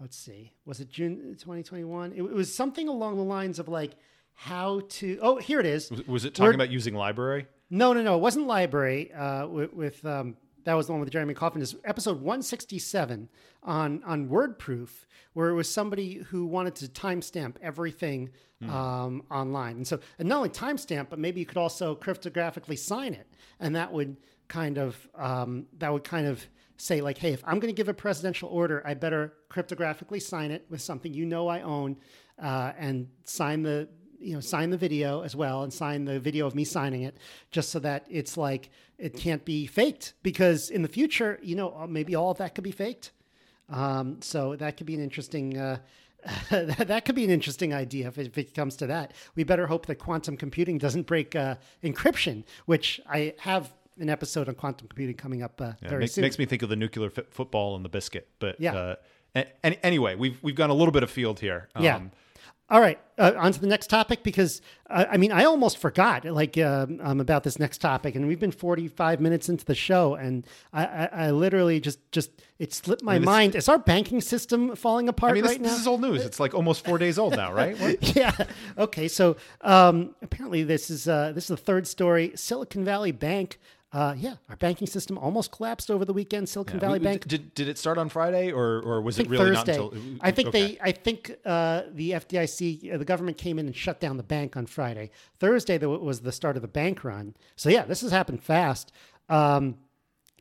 let's see was it june 2021 it, it was something along the lines of like how to oh here it is. Was, was it talking We're- about using LBRY? no no no it wasn't LBRY uh, with, with um, that was the one with Jeremy Kauffman. Is episode 167 on on wordproof where it was somebody who wanted to timestamp everything um, online. And so and not only timestamp but maybe you could also cryptographically sign it and that would kind of um, that would kind of say like hey if i'm going to give a presidential order i better cryptographically sign it with something you know i own uh, and sign the you know sign the video as well and sign the video of me signing it just so that it's like it can't be faked. Because in the future you know uh, maybe all of that could be faked. Um, so that could be an interesting uh, that could be an interesting idea if it, if it comes to that. We better hope that quantum computing doesn't break uh, encryption which i have an episode on quantum computing coming up uh, Yeah, very makes, soon makes me think of the nuclear f- football and the biscuit. But Yeah. uh, a- any, anyway, we've we've gone a little bit of field here. Yeah. Um, All right, uh, on to the next topic because uh, I mean I almost forgot like um, um, about this next topic, and we've been forty five minutes into the show, and I, I, I literally just just it slipped my this- mind. Is our banking system falling apart I mean, this, right now? this is old news. It's like almost four days old now, right? Yeah. Okay. So um, apparently, this is uh, this is the third story. Silicon Valley Bank Uh, yeah, our banking system almost collapsed over the weekend. Silicon Yeah. Valley We- Bank. Did, did it start on Friday or, or was it really Thursday. not until? I think okay. they. I think uh, the FDIC, uh, the government came in and shut down the bank on Friday. Thursday though, was the start of the bank run. So yeah, this has happened fast. Um,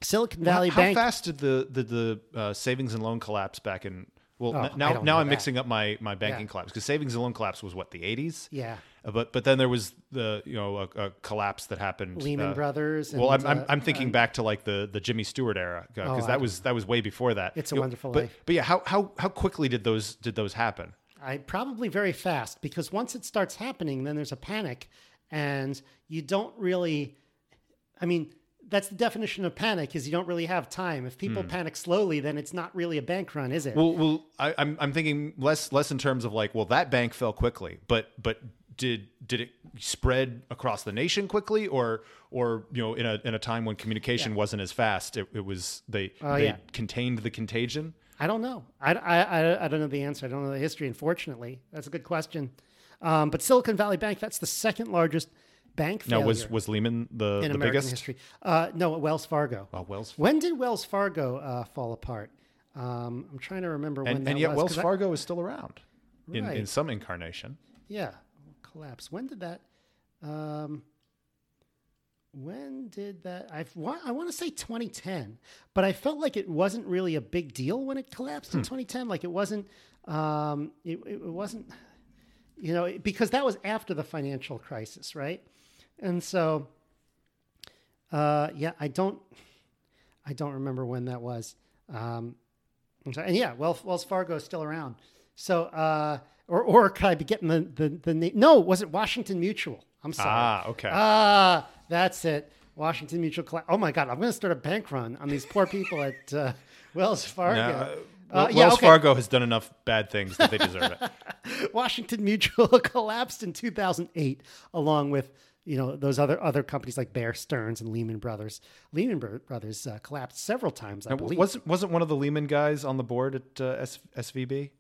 Silicon Valley how, Bank. How fast did the the, the uh, savings and loan collapse back in? Well, Oh, n- now now I'm that. mixing up my my banking Yeah. collapse because savings and loan collapse was what the 80s. Yeah. Uh, but but then there was the you know a, a collapse that happened. Lehman uh, Brothers. Well, I'm, I'm, uh, I'm thinking back to like the, the Jimmy Stewart era because Oh, that was that was way before that. It's a You know, Wonderful but, Life. But yeah, how, how how quickly did those did those happen? I probably very fast because once it starts happening, then there's a panic, and you don't really. I mean, that's the definition of panic: is you don't really have time. If people panic slowly, then it's not really a bank run, is it? Well, well, I, I'm I'm thinking less less in terms of like, well, that bank fell quickly, but but did did it spread across the nation quickly, or or you know in a in a time when communication wasn't as fast, it, it was they Oh, they yeah. contained the contagion. I don't know. I, I, I, I don't know the answer. I don't know the history, unfortunately. That's a good question. Um, but Silicon Valley Bank, that's the second largest bank Now failure was was Lehman the in the American biggest? history. Uh, no, Wells Fargo. Oh, Wells When did Wells Fargo uh, fall apart? Um, I'm trying to remember when and, that and yet was, Wells 'cause I- Fargo is still around in, in some incarnation. yeah, collapse. When did that? Um, when did that? I've, I want to say 2010, but I felt like it wasn't really a big deal when it collapsed Hmm. in 2010. Like it wasn't. Um, it, it wasn't. You know, because that was after the financial crisis, right? And so, uh, yeah, I don't. I don't remember when that was. Um, I'm sorry. and yeah, Wells, Wells Fargo is still around. So, uh, or or could I be getting the the, the name? No, was it Washington Mutual? I'm sorry. Ah, okay. Ah, that's it. Washington Mutual. Colla- oh my God, I'm going to start a bank run on these poor people at uh, Wells Fargo. Now, uh, Uh, Wel- yeah, Wells okay. Fargo has done enough bad things that they deserve it. Washington Mutual collapsed in 2008, along with you know those other other companies like Bear Stearns and Lehman Brothers. Lehman Brothers uh, collapsed several times, I Now, believe. wasn't wasn't one of the Lehman guys on the board at uh, S- SVB?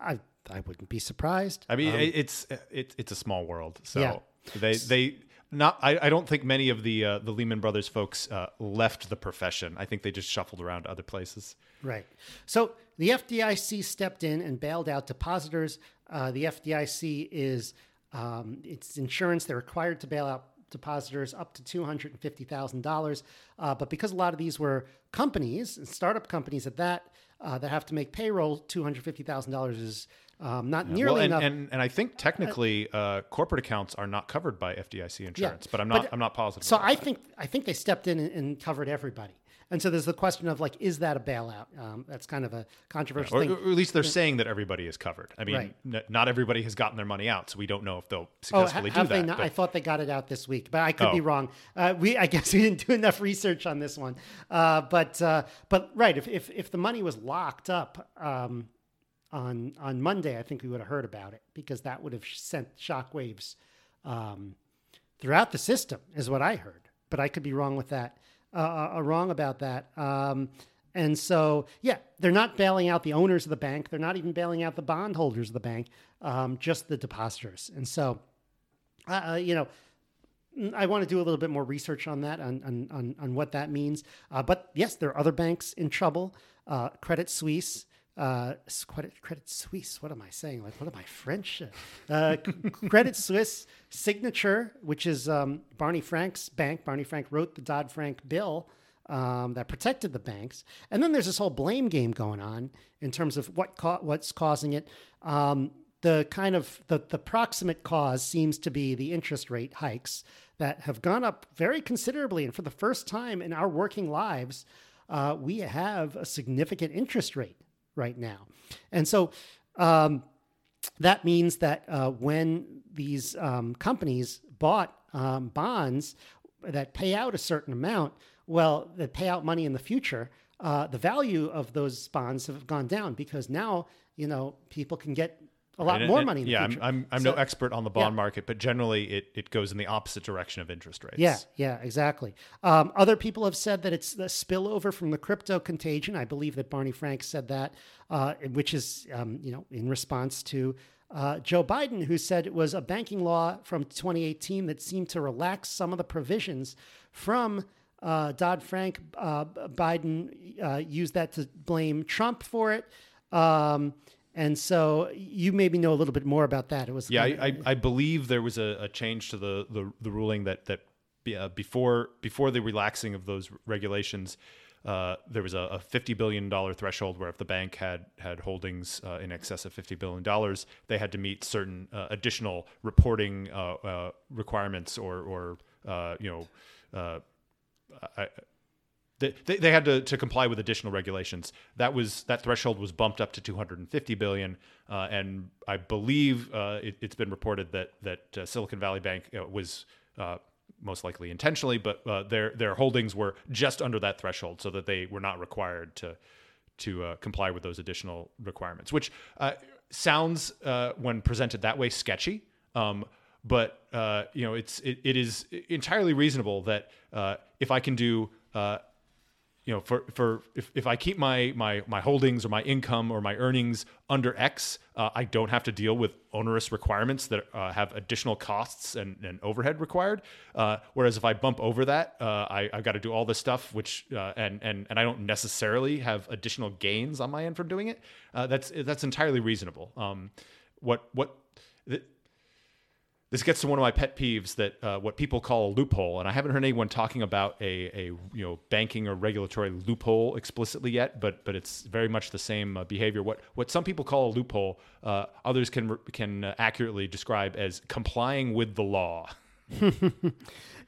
I I wouldn't be surprised. I mean, it it's it, it's a small world, so Um, Yeah. they they not. I, I don't think many of the uh, the Lehman Brothers folks uh, left the profession. I think they just shuffled around to other places. Right. So the FDIC stepped in and bailed out depositors. Uh, the FDIC is um, it's insurance. They're required to bail out depositors up to two hundred and fifty thousand dollars. Uh, but because a lot of these were companies, startup companies at that, uh, that have to make payroll, two hundred fifty thousand dollars is um, not nearly well, and, enough. and and I think technically uh, corporate accounts are not covered by FDIC insurance, but I'm not I'm not positive. So I that. think I think they stepped in and, and covered everybody. And so there's the question of like, is that a bailout? Um, that's kind of a controversial or, thing. or at least they're saying that everybody is covered. I mean, Right. n- not everybody has gotten their money out, so we don't know if they'll Oh, successfully ha- have do that. not? but- I thought they got it out this week, but I could be Oh. wrong. Uh, we, I guess, we didn't do enough research on this one. Uh, but, uh, but right, if, if if the money was locked up um, on on Monday, I think we would have heard about it because that would have sent shockwaves um, throughout the system, is what I heard. But I could be wrong with that. Uh, uh, wrong about that. Um, and so, yeah, they're not bailing out the owners of the bank. They're not even bailing out the bondholders of the bank, um, just the depositors. And so, uh, uh, you know, mm, I want to do a little bit more research on that, on on, on, on what that means. Uh, but yes, there are other banks in trouble. Uh, Credit Suisse, uh, Credit Suisse. What am I saying? Like, what am I French? Uh, Credit Suisse, Signature, which is um, Barney Frank's bank. Barney Frank wrote the Dodd Frank bill. Um, that protected the banks, and then there's this whole blame game going on in terms of what ca- what's causing it. Um, the kind of the, the proximate cause seems to be the interest rate hikes that have gone up very considerably. And for the first time in our working lives, uh, we have a significant interest rate right now. And so um, that means that uh, when these um, companies bought um, bonds that pay out a certain amount, well, that pay out money in the future, uh, the value of those bonds have gone down because now you know people can get a lot And- more and- money in the yeah. I'm I'm, I'm So- no expert on the bond market, but generally it, it goes in the opposite direction of interest rates. Yeah, yeah, exactly. Um, other people have said that it's the spillover from the crypto contagion. I believe that Barney Frank said that, uh, which is, um, you know, in response to uh, Joe Biden, who said it was a banking law from 2018 that seemed to relax some of the provisions from uh, Dodd Frank, uh, Biden uh, used that to blame Trump for it. Um, and so you maybe know a little bit more about that. It was Yeah, I, I, I believe there was a, a change to the, the, the ruling that that uh, before before the relaxing of those regulations, uh, there was a, a fifty billion dollar threshold where if the bank had had holdings uh, in excess of fifty billion dollars, they had to meet certain uh, additional reporting uh, uh, requirements or or uh, you know. Uh, I, they, they, had to, to comply with additional regulations. That was that threshold was bumped up to 250 billion, uh, and I believe uh, it, has been reported that that uh, Silicon Valley Bank uh, was uh, most likely intentionally, but uh, their their holdings were just under that threshold, so that they were not required to to comply with those additional requirements, which sounds when presented that way sketchy. Um, but you know, it's it, it is entirely reasonable that if I can do uh, you know, for for if, if I keep my my my holdings or my income or my earnings under X, uh, I don't have to deal with onerous requirements that uh, have additional costs and, and overhead required. Uh, whereas if I bump over that, uh, I I've got to do all this stuff, which uh, and and and I don't necessarily have additional gains on my end from doing it. Uh, that's that's entirely reasonable. Um, what what. This gets to one of my pet peeves that uh, what people call a loophole, and I haven't heard anyone talking about a, a you know banking or regulatory loophole explicitly yet, but but it's very much the same uh, behavior. What what some people call a loophole, uh, others can can uh, accurately describe as complying with the law.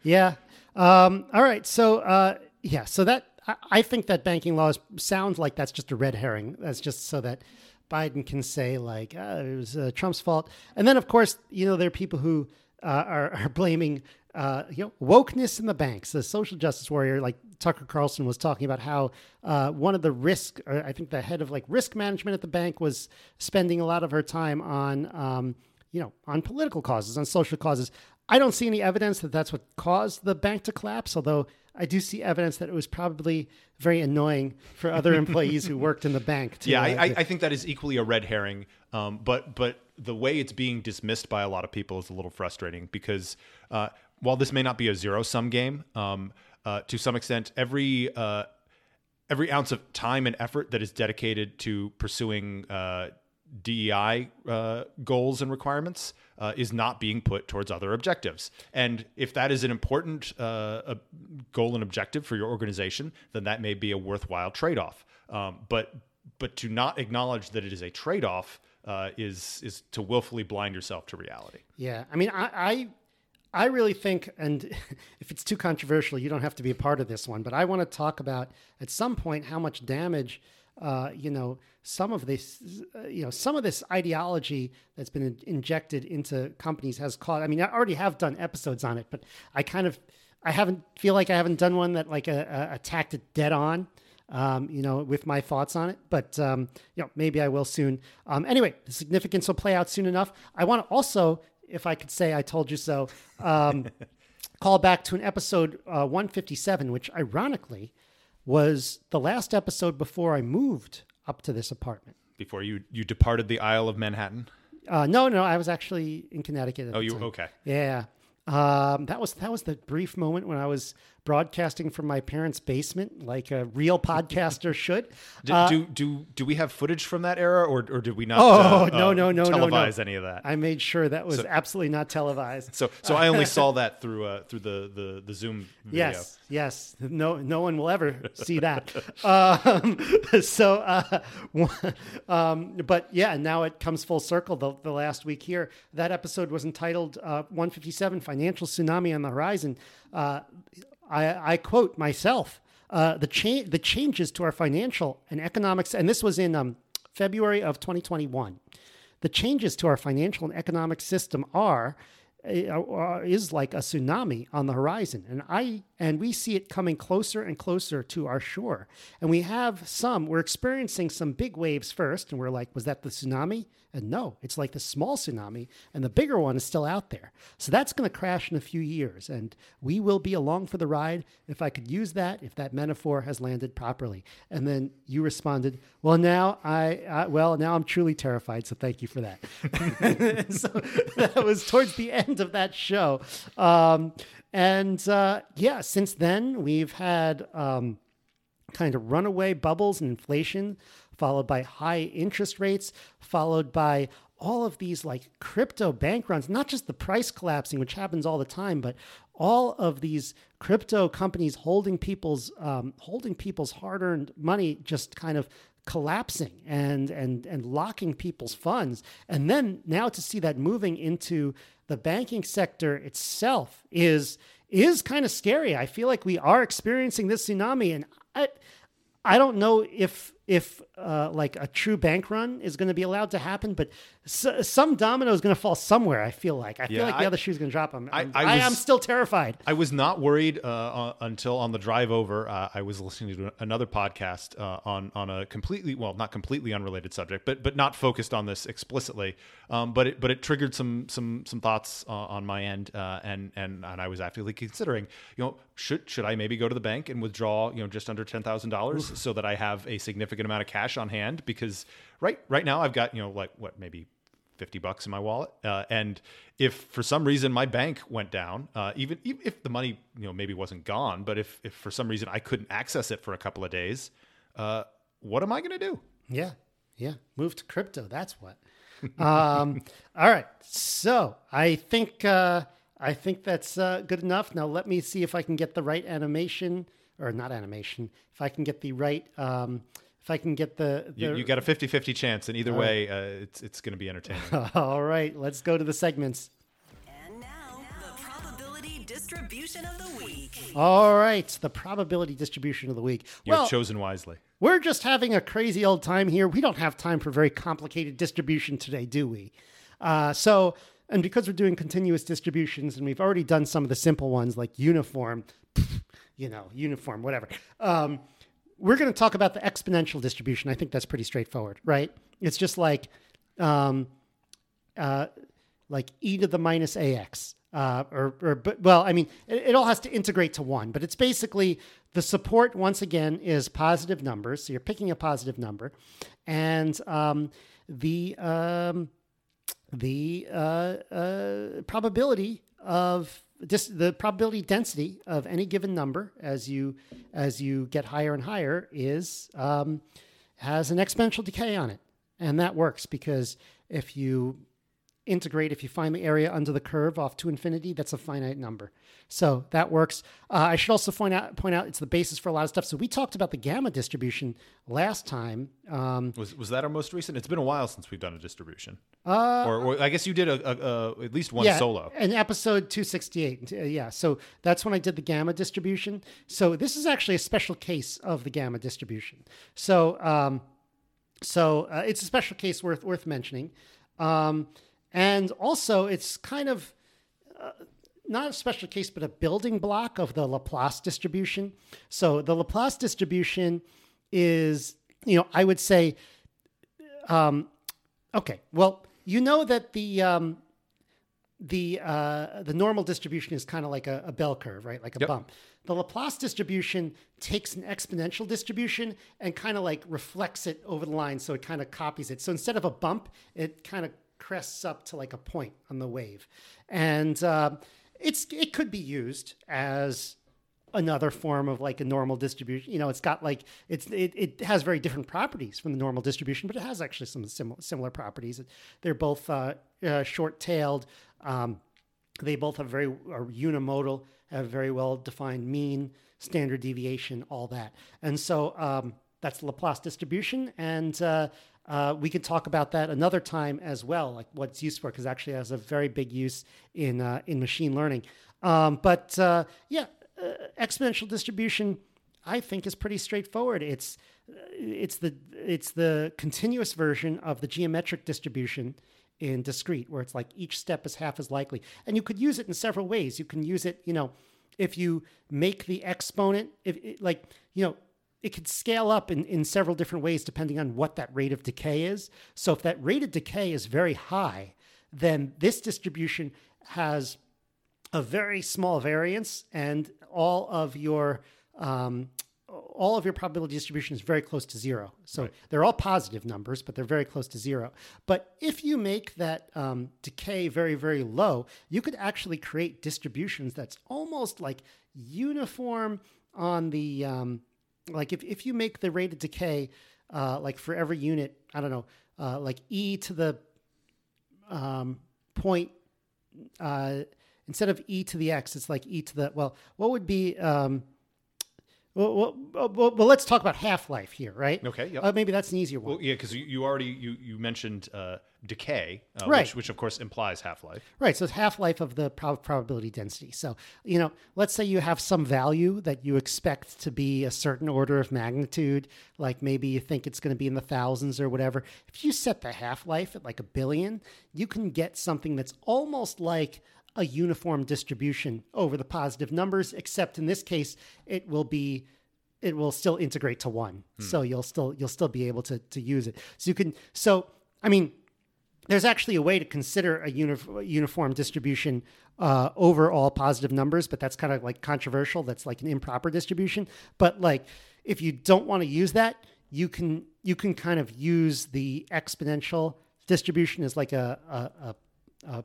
Yeah. Um, all right. So, uh, yeah. So that I, I think that banking laws sounds like that's just a red herring. That's just so that Biden can say like uh, it was uh, Trump's fault. And then, of course, you know there are people who uh, are, are blaming uh, you know wokeness in the banks. The social justice warrior like Tucker Carlson was talking about how uh, one of the risk, I think the head of like risk management at the bank was spending a lot of her time on. Um, you know, on political causes, on social causes. I don't see any evidence that that's what caused the bank to collapse, although I do see evidence that it was probably very annoying for other employees who worked in the bank. To, Yeah, uh, I, I, I think that is equally a red herring. Um, but but the way it's being dismissed by a lot of people is a little frustrating because uh, while this may not be a zero sum game, um, uh, to some extent, every uh, every ounce of time and effort that is dedicated to pursuing uh, DEI uh, goals and requirements uh, is not being put towards other objectives. And if that is an important uh, goal and objective for your organization, then that may be a worthwhile trade off. Um, but but to not acknowledge that it is a trade off uh, is is to willfully blind yourself to reality. Yeah, I mean, I, I, I really think, and if it's too controversial, you don't have to be a part of this one. But I want to talk about at some point how much damage, uh, you know, some of this, uh, you know, some of this ideology that's been in- injected into companies has caused. I mean, I already have done episodes on it, but I kind of, I haven't feel like I haven't done one that like uh, uh, attacked it dead on um, you know, with my thoughts on it. But um, you know, maybe I will soon. Um, anyway, the significance will play out soon enough. I want to also, if I could say, I told you so. Um, call back to an episode uh, 157, which ironically was the last episode before I moved up to this apartment. Before you you departed the Isle of Manhattan. Uh, no, no, I was actually in Connecticut. At Oh, you time. okay? Yeah. Um, that was that was the brief moment when I was broadcasting from my parents' basement, like a real podcaster should. Do, Uh, do do do we have footage from that era, or or did we not? Oh, uh, no, uh, no, no, no, no. televise any of that? I made sure that was absolutely not televised. So so I only saw that through uh through the the the Zoom video. Yes, yes. No, no one will ever see that. um, so, uh, um, but yeah, now it comes full circle. The, the last week here, that episode was entitled uh, "157: Financial Tsunami on the Horizon." Uh, I, I quote myself: uh, "The cha- the changes to our financial and economics," and this was in um, February of 2021. The changes to our financial and economic system are Uh, uh, is like a tsunami on the horizon. And i and we see it coming closer and closer to our shore. And we have some we're experiencing some big waves first and we're like was that the tsunami? And no it's like the small tsunami and the bigger one is still out there. So that's going to crash in a few years and we will be along for the ride. If i could use that if that metaphor has landed properly. And then you responded well now i, I well now i'm truly terrified so thank you for that. So that was towards the end end of that show. Um, and uh, yeah, since then we've had um, kind of runaway bubbles and inflation, followed by high interest rates, followed by all of these like crypto bank runs, not just the price collapsing, which happens all the time, but all of these crypto companies holding people's um, holding people's hard-earned money just kind of collapsing and and and locking people's funds and then now to see that moving into the banking sector itself is is kind of scary. I feel like we are experiencing this tsunami and i i don't know if if uh, like a true bank run is going to be allowed to happen, but s- some domino is going to fall somewhere. I feel like I feel Yeah, like the I- other shoe is going to drop. I'm, I- I'm, I I, was- am still terrified. I was not worried uh, uh, until on the drive over. Uh, I was listening to another podcast uh, on on a completely well, not completely unrelated subject, but but not focused on this explicitly. Um, but it but it triggered some some some thoughts uh, on my end, uh, and and and I was actively considering, you know, should should I maybe go to the bank and withdraw, you know, just under ten thousand dollars so that I have a significant amount of cash on hand because right right now I've got you know like what maybe 50 bucks in my wallet. Uh, and if for some reason my bank went down, uh, even, even if the money, you know, maybe wasn't gone, but if, if for some reason I couldn't access it for a couple of days, uh, what am I going to do? Yeah, yeah. Move to crypto. That's what. um, all right. So I think uh, I think that's uh, good enough. Now let me see if I can get the right animation or not animation. If I can get the right. Um, if I can get the, the You, you got a 50 50 chance. And either way, uh, it's, it's going to be entertaining. all right, let's go to the segments. And now, the probability distribution of the week. All right, the probability distribution of the week. You well, have chosen wisely. we're just having a crazy old time here. We don't have time for very complicated distribution today, do we? Uh, so, and because we're doing continuous distributions, and we've already done some of the simple ones like uniform, you know, uniform, whatever. Um, we're going to talk about the exponential distribution. I think that's pretty straightforward, right? It's just like, um, uh, like e to the minus ax. Uh, or, or, but well, I mean, it, it all has to integrate to one, but it's basically the support once again is positive numbers. So you're picking a positive number, and um, the um, the uh, uh, probability of just the probability density of any given number as you as you get higher and higher is um, has an exponential decay on it, and that works because if you integrate if you find the area under the curve off to infinity that's a finite number. So that works. Uh, i should also point out point out it's the basis for a lot of stuff. So we talked about the gamma distribution last time um, Was, was that our most recent? It's been a while since we've done a distribution. Uh, or, or I guess you did a, a, a, at least one yeah, solo. in episode 268 Uh, yeah so that's when i did the gamma distribution. So this is actually a special case of the gamma distribution. So um, so uh, it's a special case worth worth mentioning. Um, and also it's kind of uh, not a special case, but a building block of the Laplace distribution. So the Laplace distribution is, you know, I would say, um, okay, well, you know that the um, the uh, the normal distribution is kind of like a, a bell curve, right? Like a Yep. bump. The Laplace distribution takes an exponential distribution and kind of like reflects it over the line, so it kind of copies it. So instead of a bump, it kind of crests up to like a point on the wave, and uh, it's it could be used as another form of like a normal distribution. You know, it's got like it's it, it has very different properties from the normal distribution, but it has actually some similar similar properties. They're both uh, uh, short-tailed. Um, they both have very are unimodal, have very well defined mean, standard deviation, all that. And so um, that's Laplace distribution, and uh, uh, we could talk about that another time as well, like what it's used for, because actually has a very big use in uh, in machine learning. Um, but uh, yeah, uh, exponential distribution, I think, is pretty straightforward. It's it's the it's the continuous version of the geometric distribution in discrete, where it's like each step is half as likely, and you could use it in several ways. You can use it, you know, if you make the exponent, if like you know. It could scale up in, in several different ways depending on what that rate of decay is. So, if that rate of decay is very high, then this distribution has a very small variance and all of your um, all of your probability distribution is very close to zero. So they're all positive numbers, but they're very close to zero. But if you make that um, decay very, very low, you could actually create distributions that's almost like uniform on the, um, like if, if you make the rate of decay, uh, like for every unit, I don't know, uh, like e to the um, point, uh, instead of e to the x, it's like e to the, well, what would be, um, well, well, well, well, let's talk about Half Life here, right? Okay, yep. Uh, maybe that's an easier one. Well, yeah, because you, you already you you mentioned uh, decay, uh, Right. which, which of course implies half life. Right. So it's half life of the prob- probability density. So, you know, let's say you have some value that you expect to be a certain order of magnitude, like maybe you think it's going to be in the thousands or whatever. If you set the half life at like a billion, you can get something that's almost like a uniform distribution over the positive numbers, except in this case, it will be it will still integrate to one. So you'll still you'll still be able to to use it. So you can so I mean there's actually a way to consider a uni- uniform distribution uh, over all positive numbers, but that's kind of like controversial. That's like an improper distribution. But like, if you don't want to use that, you can you can kind of use the exponential distribution as like a a, a, a,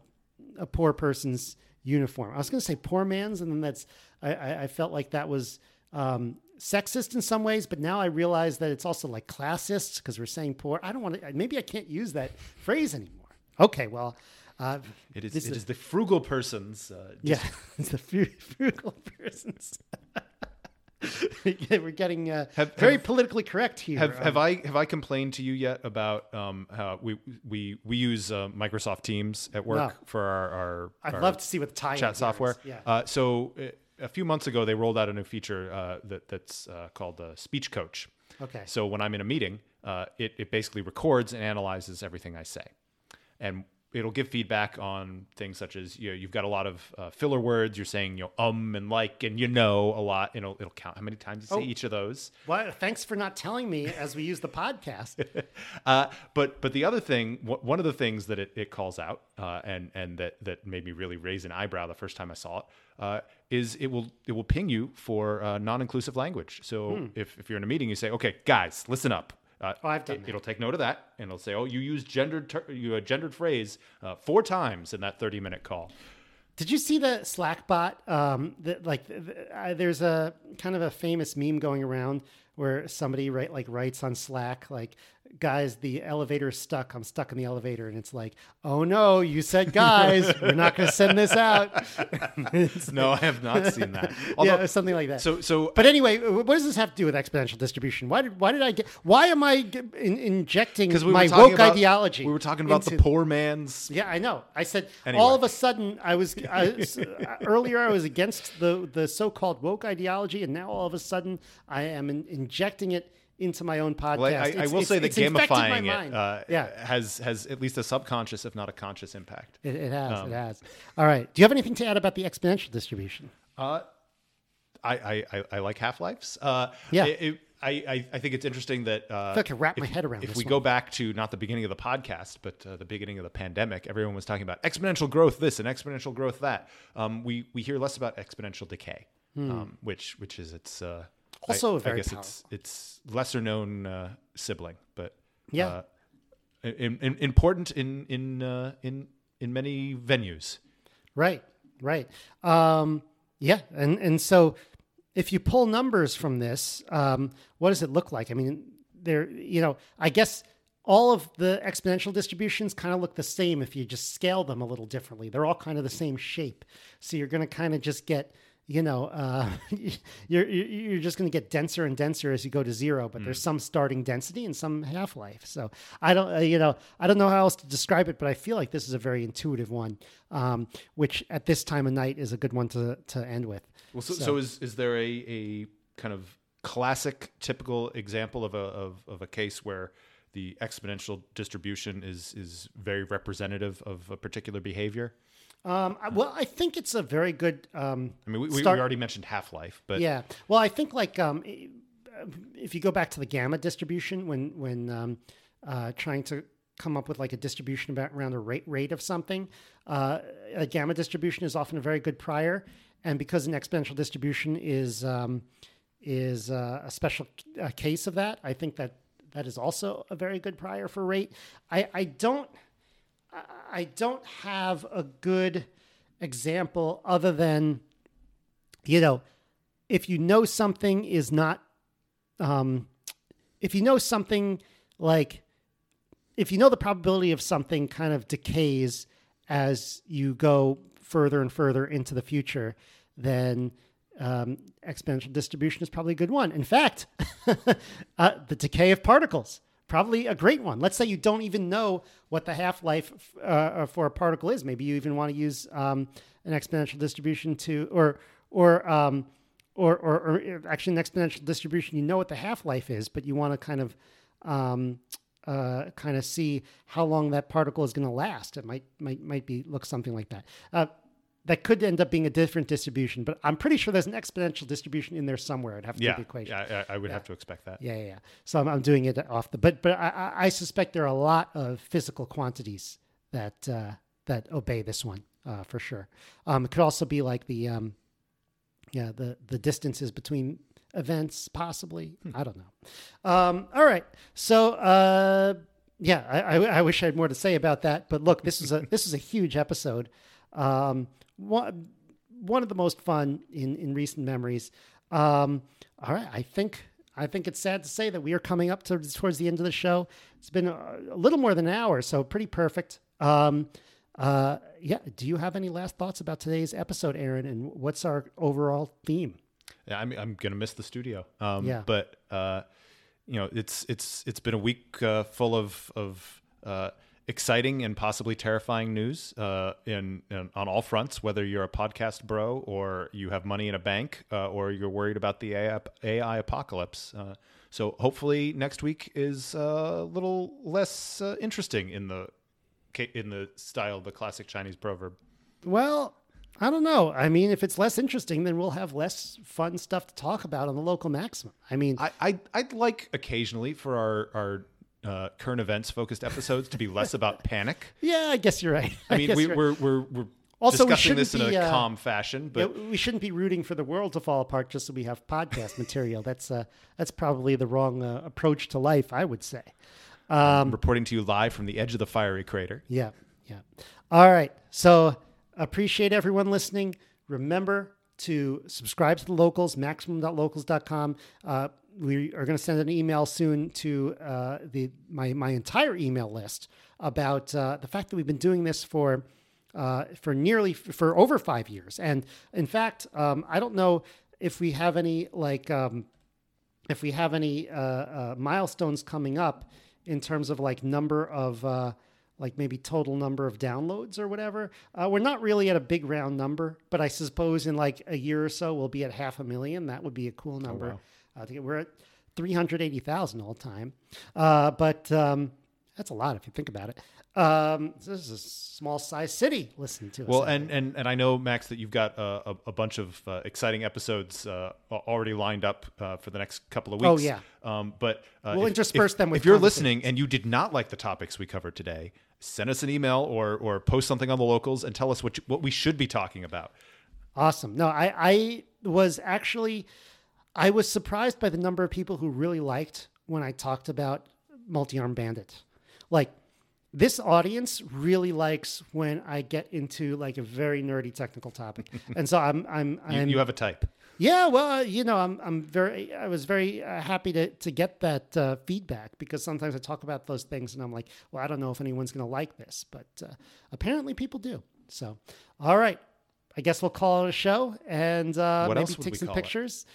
a poor person's uniform. I was going to say poor man's, and then that's I, I, felt like that was um, sexist in some ways, but now I realize that it's also like classist because we're saying poor. I don't want to. Maybe I can't use that phrase anymore. Okay, well, uh, It is it is the frugal person's. Uh, yeah, it's the frugal persons. We're getting uh, Have- very have- politically correct here. Have, Um, have I have I complained to you yet about um, how we we we use uh, Microsoft Teams at work No. for our, our I'd our love to see what the tie chat software? Yeah. Uh, so uh, a few months ago, they rolled out a new feature uh, that that's uh, called uh, Speech Coach. Okay. So when I'm in a meeting, uh, it it basically records and analyzes everything I say, and it'll give feedback on things such as you know you've got a lot of uh, filler words. You're saying you know um and like and you know a lot. You know it'll count how many times you say Oh. each of those. well, thanks for not telling me as we use the podcast. Uh, but but the other thing, wh- one of the things that it, it calls out, uh, and and that that made me really raise an eyebrow the first time I saw it, uh, is it will it will ping you for uh, non-inclusive language. So if, if you're in a meeting, you say, okay, guys, listen up. Uh. Oh, I've done it, will take note of that, and it'll say, oh, you used gendered ter- you a gendered phrase uh, four times in that 30 minute call. Did you see the Slack bot? Um, that like th- th- uh, there's a kind of a famous meme going around where somebody write like writes on Slack like, "Guys, the elevator is stuck. I'm stuck in the elevator," and it's like, "Oh no, you said guys, we're not going to send this out." No, I have not seen that. yeah, something like that. so so But anyway, what does this have to do with exponential distribution? Why did why did I get? Why am I in, injecting because we my woke about, ideology? we were talking about the poor man's Yeah, I know. I said Anyway. all of a sudden I was I, was- uh, earlier I was against the the so-called woke ideology, and now all of a sudden I am in, injecting it into my own podcast. Well, I, I It's- will say that my gamifying it uh, yeah, has has at least a subconscious, if not a conscious, impact. it, it has. um, it has. All right. Do you have anything to add about the exponential distribution? Uh, I, I, I, I like Half Lives. Uh, Yeah. it- I, I, I think it's interesting that uh, I I wrap my if- head around If we one. go back to not the beginning of the podcast, but uh, the beginning of the pandemic, everyone was talking about exponential growth, this and exponential growth, that. Um, we we hear less about exponential decay, um, which which is its uh, Hmm. Also I, very I guess it's it's lesser known uh, sibling, but Yeah. uh, in, in, important in in uh, in in many venues. Right, right. Um, yeah, and and so if you pull numbers from this, um, what does it look like? I mean, there, you know, I guess all of the exponential distributions kind of look the same if you just scale them a little differently. They're all kind of the same shape, so you're going to kind of just get. You know, uh, you're you're you're just going to get denser and denser as you go to zero. But there's some starting density and some half life. So I don't, uh, you know, I don't know how else to describe it, but I feel like this is a very intuitive one, um, which at this time of night is a good one to to end with. Well, so, so, is is there a, a kind of classic, typical example of a of, of a case where the exponential distribution is is very representative of a particular behavior? Um, well, I think it's a very good. Um, I mean, we, we, we already mentioned Half Life, but Yeah. Well, I think like um, if you go back to the gamma distribution, when when um, uh, trying to come up with like a distribution about around the rate rate of something, uh, a gamma distribution is often a very good prior, and because an exponential distribution is um, is uh, a special uh, case of that. I think that that is also a very good prior for rate. I, I don't I- don't have a good example other than you know if you know something is not um, if you know something like if you know the probability of something kind of decays as you go further and further into the future, then um, exponential distribution is probably a good one. In fact, uh, the decay of particles probably a great one. Let's say you don't even know what the half life uh, for a particle is. Maybe you even want to use um, an exponential distribution to, or or um, or, or, or actually an exponential distribution. You know what the half life is, but you want to kind of um, uh, kind of see how long that particle is going to last. It might might might be look something like that. Uh, that could end up being a different distribution, but I'm pretty sure there's an exponential distribution in there somewhere. I'd have to do Yeah, the equation. yeah, I, I would have to expect that. Yeah, yeah, yeah. So I'm, I'm doing it off the, but but I, I- I suspect there are a lot of physical quantities that uh, that obey this one uh, for sure. Um, it could also be like the um, yeah the the distances between events, possibly. I don't know. Um, all right, so uh, yeah, I, I, I wish I had more to say about that, but look, this is a this is a huge episode. Um, one one of the most fun in in recent memories. Um, all right, I think I think it's sad to say that we are coming up to, towards the end of the show. It's been a, a little more than an hour, so pretty perfect. Um, uh, yeah, do you have any last thoughts about today's episode, Aaron? And what's our overall theme? Yeah, I'm I'm gonna miss the studio. Um, Yeah. but uh, you know, it's it's it's been a week uh, full of of uh, exciting and possibly terrifying news uh, in, in on all fronts. Whether you're a podcast bro or you have money in a bank uh, or you're worried about the AI, AI apocalypse. Uh, so hopefully next week is uh, a little less uh, interesting in the in the style of the classic Chinese proverb. Well, I don't know. I mean, if it's less interesting, then we'll have less fun stuff to talk about on the local maximum. I mean, I, I I'd like occasionally for our our uh, current events focused episodes to be less about panic. yeah, I guess you're right. I mean, we, you're right. we're we're we're Also, we this in shouldn't a be, uh, calm fashion, Yeah, but we shouldn't be rooting for the world to fall apart just so we have podcast material. That's uh, that's probably the wrong uh, approach to life, I would say. I'm reporting to you live from the edge of the fiery crater. Yeah, yeah. All right. So appreciate everyone listening. Remember to subscribe to the locals, maximum.locals.com. Uh, we are going to send an email soon to uh, the my my entire email list about uh, the fact that we've been doing this for uh, for nearly for over five years, and in fact, um, I don't know if we have any like. Um, if we have any uh, uh, milestones coming up in terms of like number of uh, like maybe total number of downloads or whatever. Uh, we're not really at a big round number but i suppose in like a year or so we'll be at half a million. That would be a cool number i think we're at 380000 all time uh, but um, that's a lot if you think about it um, this is a small size city listen to us Well, and, and and I know Max that you've got uh, a, a bunch of uh, exciting episodes uh, already lined up uh, for the next couple of weeks. Oh, yeah. Um, but uh, We'll if- intersperse if- them with If you're listening and you did not like the topics we covered today, send us an email or or post something on the locals and tell us what you, what we should be talking about. Awesome. No, I, I was actually, I was surprised by the number of people who really liked when I talked about multi-arm bandit. Like this audience really likes when I get into like a very nerdy technical topic. and so I'm, I'm, You, I'm you have a type. yeah, well, uh, you know, I'm I'm very I was very uh, happy to to get that uh, feedback because sometimes I talk about those things and I'm like, well, I don't know if anyone's going to like this, but uh, apparently people do. So, all right, I guess we'll call it a show and uh, What maybe take some pictures.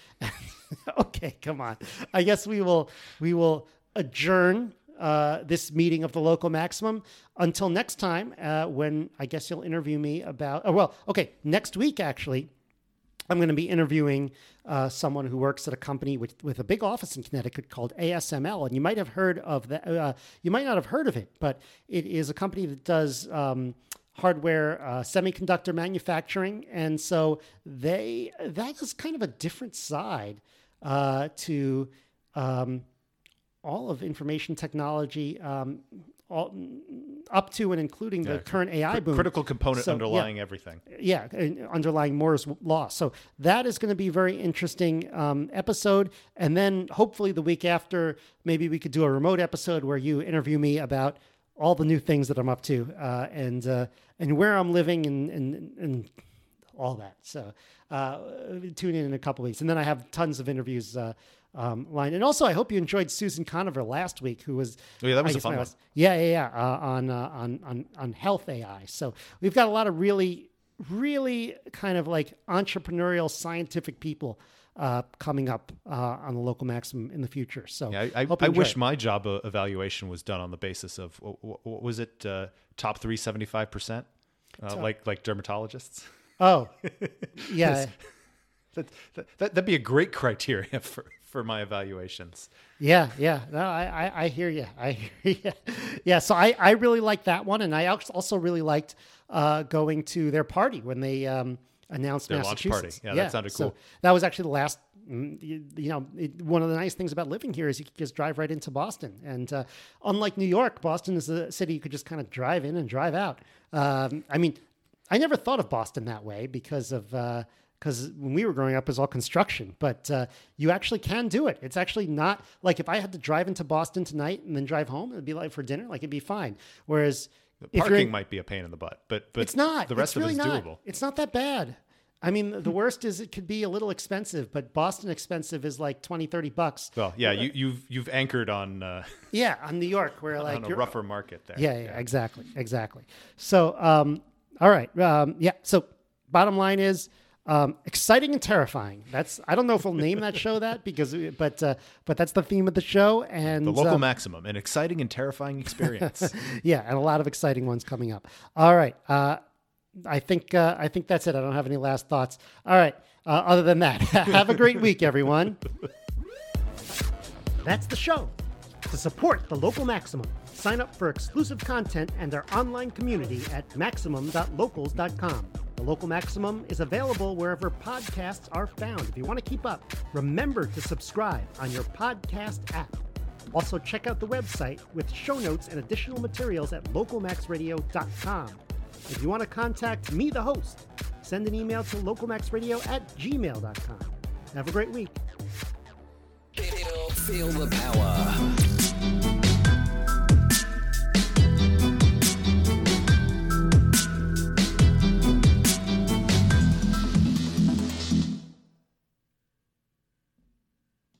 okay, come on. I guess we will we will adjourn uh, this meeting of the local maximum until next time uh, when I guess you'll interview me about. Oh, well, okay, next week actually. I'm going to be interviewing uh, someone who works at a company with, with a big office in Connecticut called ASML, and you might have heard of that. Uh, you might not have heard of it, but it is a company that does um, hardware, uh, semiconductor manufacturing, and so they that is kind of a different side uh, to um, all of information technology. Um, all, up to and including the current AI Cri- boom. critical component So, yeah. underlying everything. yeah, underlying Moore's law. So that is going to be a very interesting um, episode. And then hopefully the week after, maybe we could do a remote episode where you interview me about all the new things that I'm up to uh, and uh, and where I'm living and and, and all that. So uh, tune in in a couple weeks, and then I have tons of interviews. Uh, um, lined. And also, I hope you enjoyed Susan Conover last week, who was Oh, yeah, that was I a fun one. yeah, yeah, yeah, uh, on, uh, on on on health AI. So we've got a lot of really, really kind of like entrepreneurial, scientific people uh, coming up uh, on the local maximum in the future. So Yeah, I, I, I wish my job uh, evaluation was done on the basis of what, what was it? Uh, top three seventy five percent, uh, like like dermatologists. Oh, yeah, That, that that'd be a great criteria for for my evaluations. yeah, yeah. No, I, I, I hear you. I hear you. Yeah. So I, I really liked that one, and I als- also really liked uh, going to their party when they um, announced Their launch Massachusetts. party. Yeah, that sounded so cool. that was actually the last. mm, You, you know, it, one of the nice things about living here is you could just drive right into Boston, and uh, unlike New York, Boston is a city you could just kind of drive in and drive out. Um, I mean, I never thought of Boston that way because of because when we were growing up, it was all construction. But uh, you actually can do it. It's actually not like if I had to drive into Boston tonight and then drive home, it'd be like for dinner, like it'd be fine. Whereas you're Parking in- might be a pain in the butt, but but it's not. The rest it's really of it is not. doable. It's not that bad. I mean, the worst is it could be a little expensive, but Boston expensive is like 20, 30 bucks. Well, yeah, you, you've you've anchored on uh, Yeah, on New York, where like on a rougher market there. Yeah, yeah, exactly, exactly. So, um, all right, um, yeah. So, bottom line is um, exciting and terrifying. That's I don't know if we'll name that show that because, but uh, but that's the theme of the show, and The local uh, maximum, an exciting and terrifying experience. yeah, and a lot of exciting ones coming up. All right, uh, I think uh, I think that's it. I don't have any last thoughts. All right. Uh, other than that, have a great week, everyone. That's the show. To support the local Maximum, sign up for exclusive content and our online community at maximum.locals.com. Local Maximum is available wherever podcasts are found. If you want to keep up, remember to subscribe on your podcast app. Also, check out the website with show notes and additional materials at localmaxradio.com. If you want to contact me, the host, send an email to localmaxradio at gmail.com. Have a great week. Feel the power.